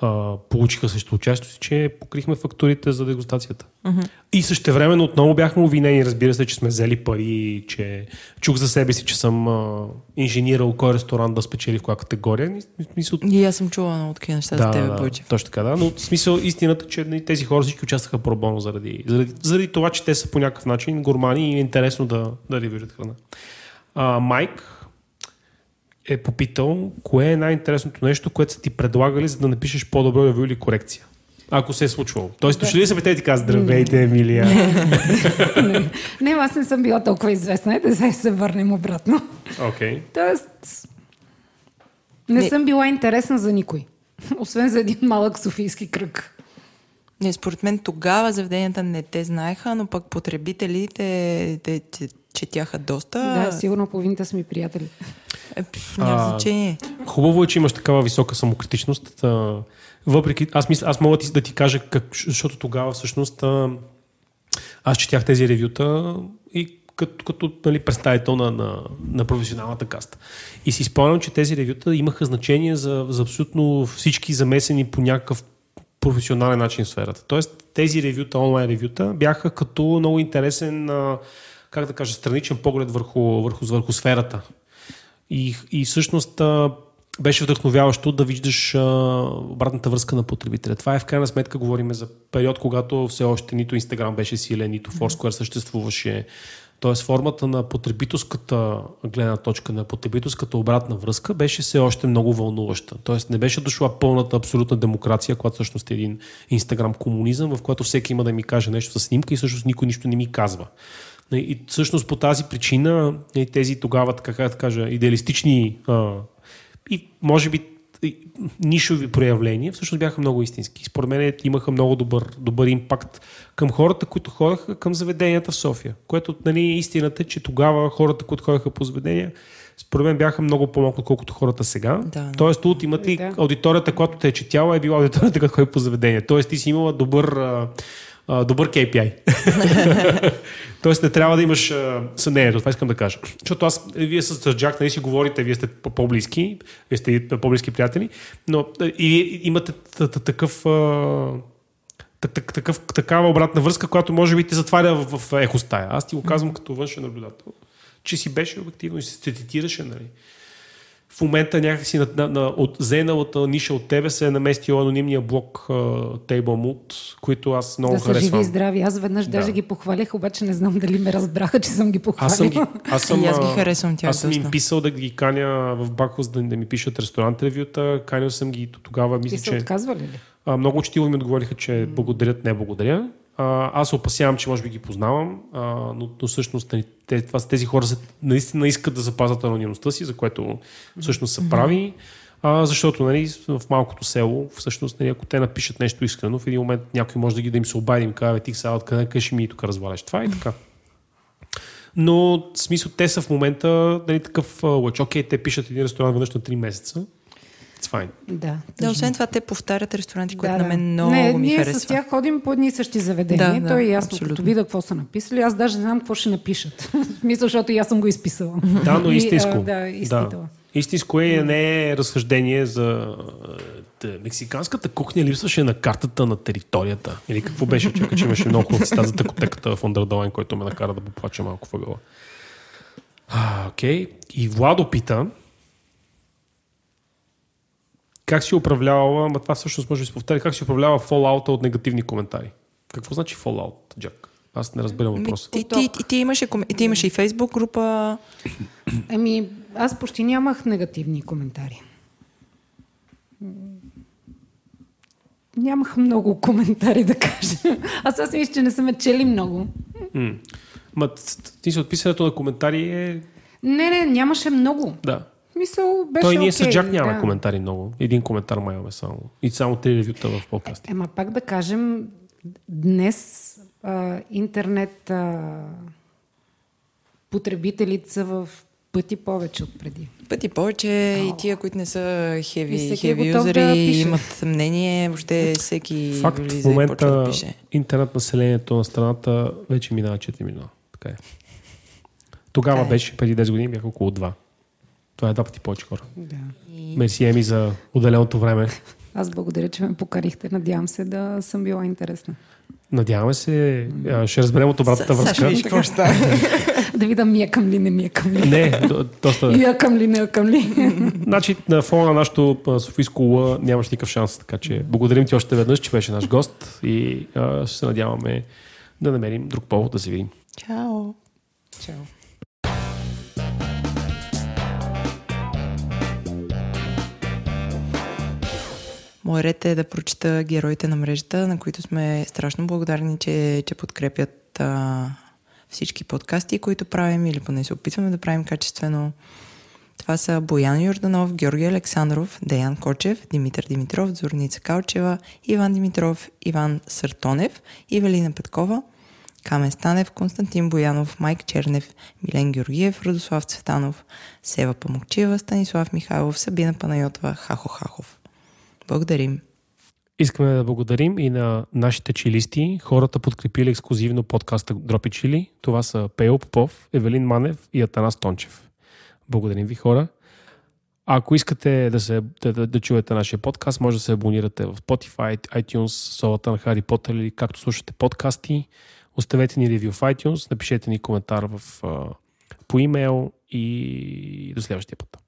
а, получиха също участието си, че покрихме фактурите за дегустацията. Uh-huh. И същевременно отново бяхме обвинени, разбира се, че сме взели пари, че чух за себе си, че съм а, инженирал кой ресторант да спечели в коя категория. И, смисъл, И аз съм чувала много такива неща за да, теб, да, Бойчев. точно така, да. Но в смисъл истината, че нали, тези хора всички участваха пробоно заради, заради, заради това, че те са по някакъв начин гурмани и е интересно да, да храна. А, Майк е попитал, кое е най-интересното нещо, което са ти предлагали, за да напишеш по-добро ревю или корекция. Ако се е случвало. Тоест, дошли ли са при те и ти казват, здравейте, Емилия. Не, [LAUGHS] не, аз не съм била толкова известна. Е, да се върнем обратно. Окей. Тоест, не, Не. съм била интересна за никой. [LAUGHS] Освен за един малък софийски кръг. Не, според мен тогава заведенията не те знаеха, но пък потребителите те, те четяха доста. Да, сигурно половината са ми приятели. Е, няма значение. Хубаво е, че имаш такава висока самокритичност. А, въпреки, аз, мисля, аз мога да ти, да ти кажа, как, защото тогава всъщност а, аз четях тези ревюта и като, като нали, представител на, на, на професионалната каста. И си спомням, че тези ревюта имаха значение за, за абсолютно всички замесени по някакъв професионален начин в сферата. Тоест тези ревюта, онлайн ревюта, бяха като много интересен, а, как да кажа, страничен поглед върху, върху, върху сферата. И, и всъщност беше вдъхновяващо да виждаш а, обратната връзка на потребителя. Това е в крайна сметка, говорим за период, когато все още нито Инстаграм беше силен, нито Foursquare съществуваше. Тоест формата на потребителската гледна точка, на потребителската обратна връзка беше все още много вълнуваща. Тоест не беше дошла пълната абсолютна демокрация, която всъщност е един Инстаграм комунизъм, в който всеки има да ми каже нещо с снимка и всъщност никой нищо не ми казва. И всъщност по тази причина и тези тогава, така да кажа, идеалистични а, и може би нишови проявления, всъщност бяха много истински. Според мен имаха много добър, добър импакт към хората, които ходеха към заведенията в София. Което нали, истината е, че тогава хората, които ходеха по заведения, според мен бяха много по-малко, отколкото хората сега. Да. Тоест, ултиматли, Да. аудиторията, която те е четяла, е била аудиторията, която ходи по заведение. Тоест, ти си имала добър, а, добър KPI. [LAUGHS] Тоест не трябва да имаш съмнението, това искам да кажа. Защото аз, вие с Джак, нали си говорите, вие сте по- по-близки, вие сте по-близки приятели, но а, и имате такъв, такъв, такава обратна връзка, която може би те затваря в, в ехостая. Аз ти го казвам като външен наблюдател, че си беше обективно и се цитираше, нали. В момента някакси на, на, на, от зеналата ниша от тебе се е наместил анонимния блок uh, Table Mood, които аз много да са живи харесвам. и здрави. Аз веднъж Да. даже ги похвалих, обаче не знам дали ме разбраха, че съм ги похвалила. Аз съм, ги, аз съм, И аз ги а, харесвам тях Аз съм им писал да ги каня в Бакус да, да ми пишат ресторант ревюта. Канил съм ги тогава, Ти мисля, се че отказвали ли? а, много учтиво ми отговориха, че благодарят, не благодаря. А, аз опасявам, че може би ги познавам, а, но, но всъщност нали, те, това, тези хора са, наистина искат да запазят анонимността си, за което всъщност са прави. А, защото нали, в малкото село, всъщност, нали, ако те напишат нещо искрено, в един момент някой може да ги да им се обади, им казва, ти сега откъде къщи ми и тук разваляш това и така. Но в смисъл те са в момента нали, такъв лъч. Окей, те пишат един ресторант веднъж на 3 месеца. It's fine. Да, Да, освен това, те повтарят ресторанти, които да, на да. мен много не, ми ние харесва. с тях ходим по едни и същи заведения. Да, Да, да, То е ясно, абсолютно. като видя какво са написали. Аз даже не знам какво ще напишат. [LAUGHS] Мисля, защото и аз съм го изписала. Да, но [LAUGHS] И, истинско. а, да, изпитала. Истинско е, не е разсъждение за мексиканската кухня липсваше на картата на територията. Или какво беше? Чакай, че имаше много хубав цитат за такотеката в Underline, който ме накара да поплача малко въгъла. А, Окей. И Владо пита как си управлявала, ма това всъщност може да се повтори, как си управлява фоллаута от негативни коментари? Какво значи fallout, Джак? Аз не разбирам Ми, въпроса. ти, ти, ти, ти, имаше, ти имаше и фейсбук група. Ами, аз почти нямах негативни коментари. Нямах много коментари да кажа. Аз аз мисля, че не са ме чели много. М. Ма, ти се отписането на коментари е... Не, не, нямаше много. Да. Мисъл, беше Той ние окей, с Джак нямаме да. коментари много. Един коментар май имаме само. И само три ревюта в подкасти. Ема пак да кажем, днес а, интернет а, потребителите са в пъти повече от преди. Пъти повече и тия, които не са хеви, е хеви юзери, да пише. имат мнение, въобще всеки Факт, в влиза и почва да момента пише. интернет населението на страната вече минава 4 милиона. Така е. Тогава е. беше, преди 10 години бяха около 2. Това е два пъти повече хора. Да. Мерси, Еми, за отделеното време. Аз благодаря, че ме покарихте. Надявам се да съм била интересна. Надяваме се, а, ще разберем от обратната връзка. [LAUGHS] Да видя ми е към ли, не ми е към ли. Не, до- доста. И е към ли, не е към ли. [LAUGHS] Значи на фона на нашото Софийско лъ нямаш никакъв шанс, така че благодарим ти още веднъж, че беше наш гост и а, ще се надяваме да намерим друг повод да се видим. Чао. Чао. Мой ред е да прочита героите на мрежата, на които сме страшно благодарни, че, че подкрепят а, всички подкасти, които правим или поне се опитваме да правим качествено. Това са Боян Йорданов, Георги Александров, Деян Кочев, Димитър Димитров, Зорница Калчева, Иван Димитров, Иван Съртонев, Ивелина Петкова, Камен Станев, Константин Боянов, Майк Чернев, Милен Георгиев, Радослав Цветанов, Сева Памукчева, Станислав Михайлов, Сабина Панайотова, Хахо Хахов. Благодарим. Искаме да благодарим и на нашите чилисти, хората подкрепили ексклюзивно подкаста Дропи Чили. Това са Пео Попов, Евелин Манев и Атанас Тончев. Благодарим ви хора. Ако искате да, се, да, да, да чуете нашия подкаст, може да се абонирате в Spotify, iTunes, солата на Хари Потър или както слушате подкасти. Оставете ни ревю в iTunes, напишете ни коментар в, по имейл и до следващия път.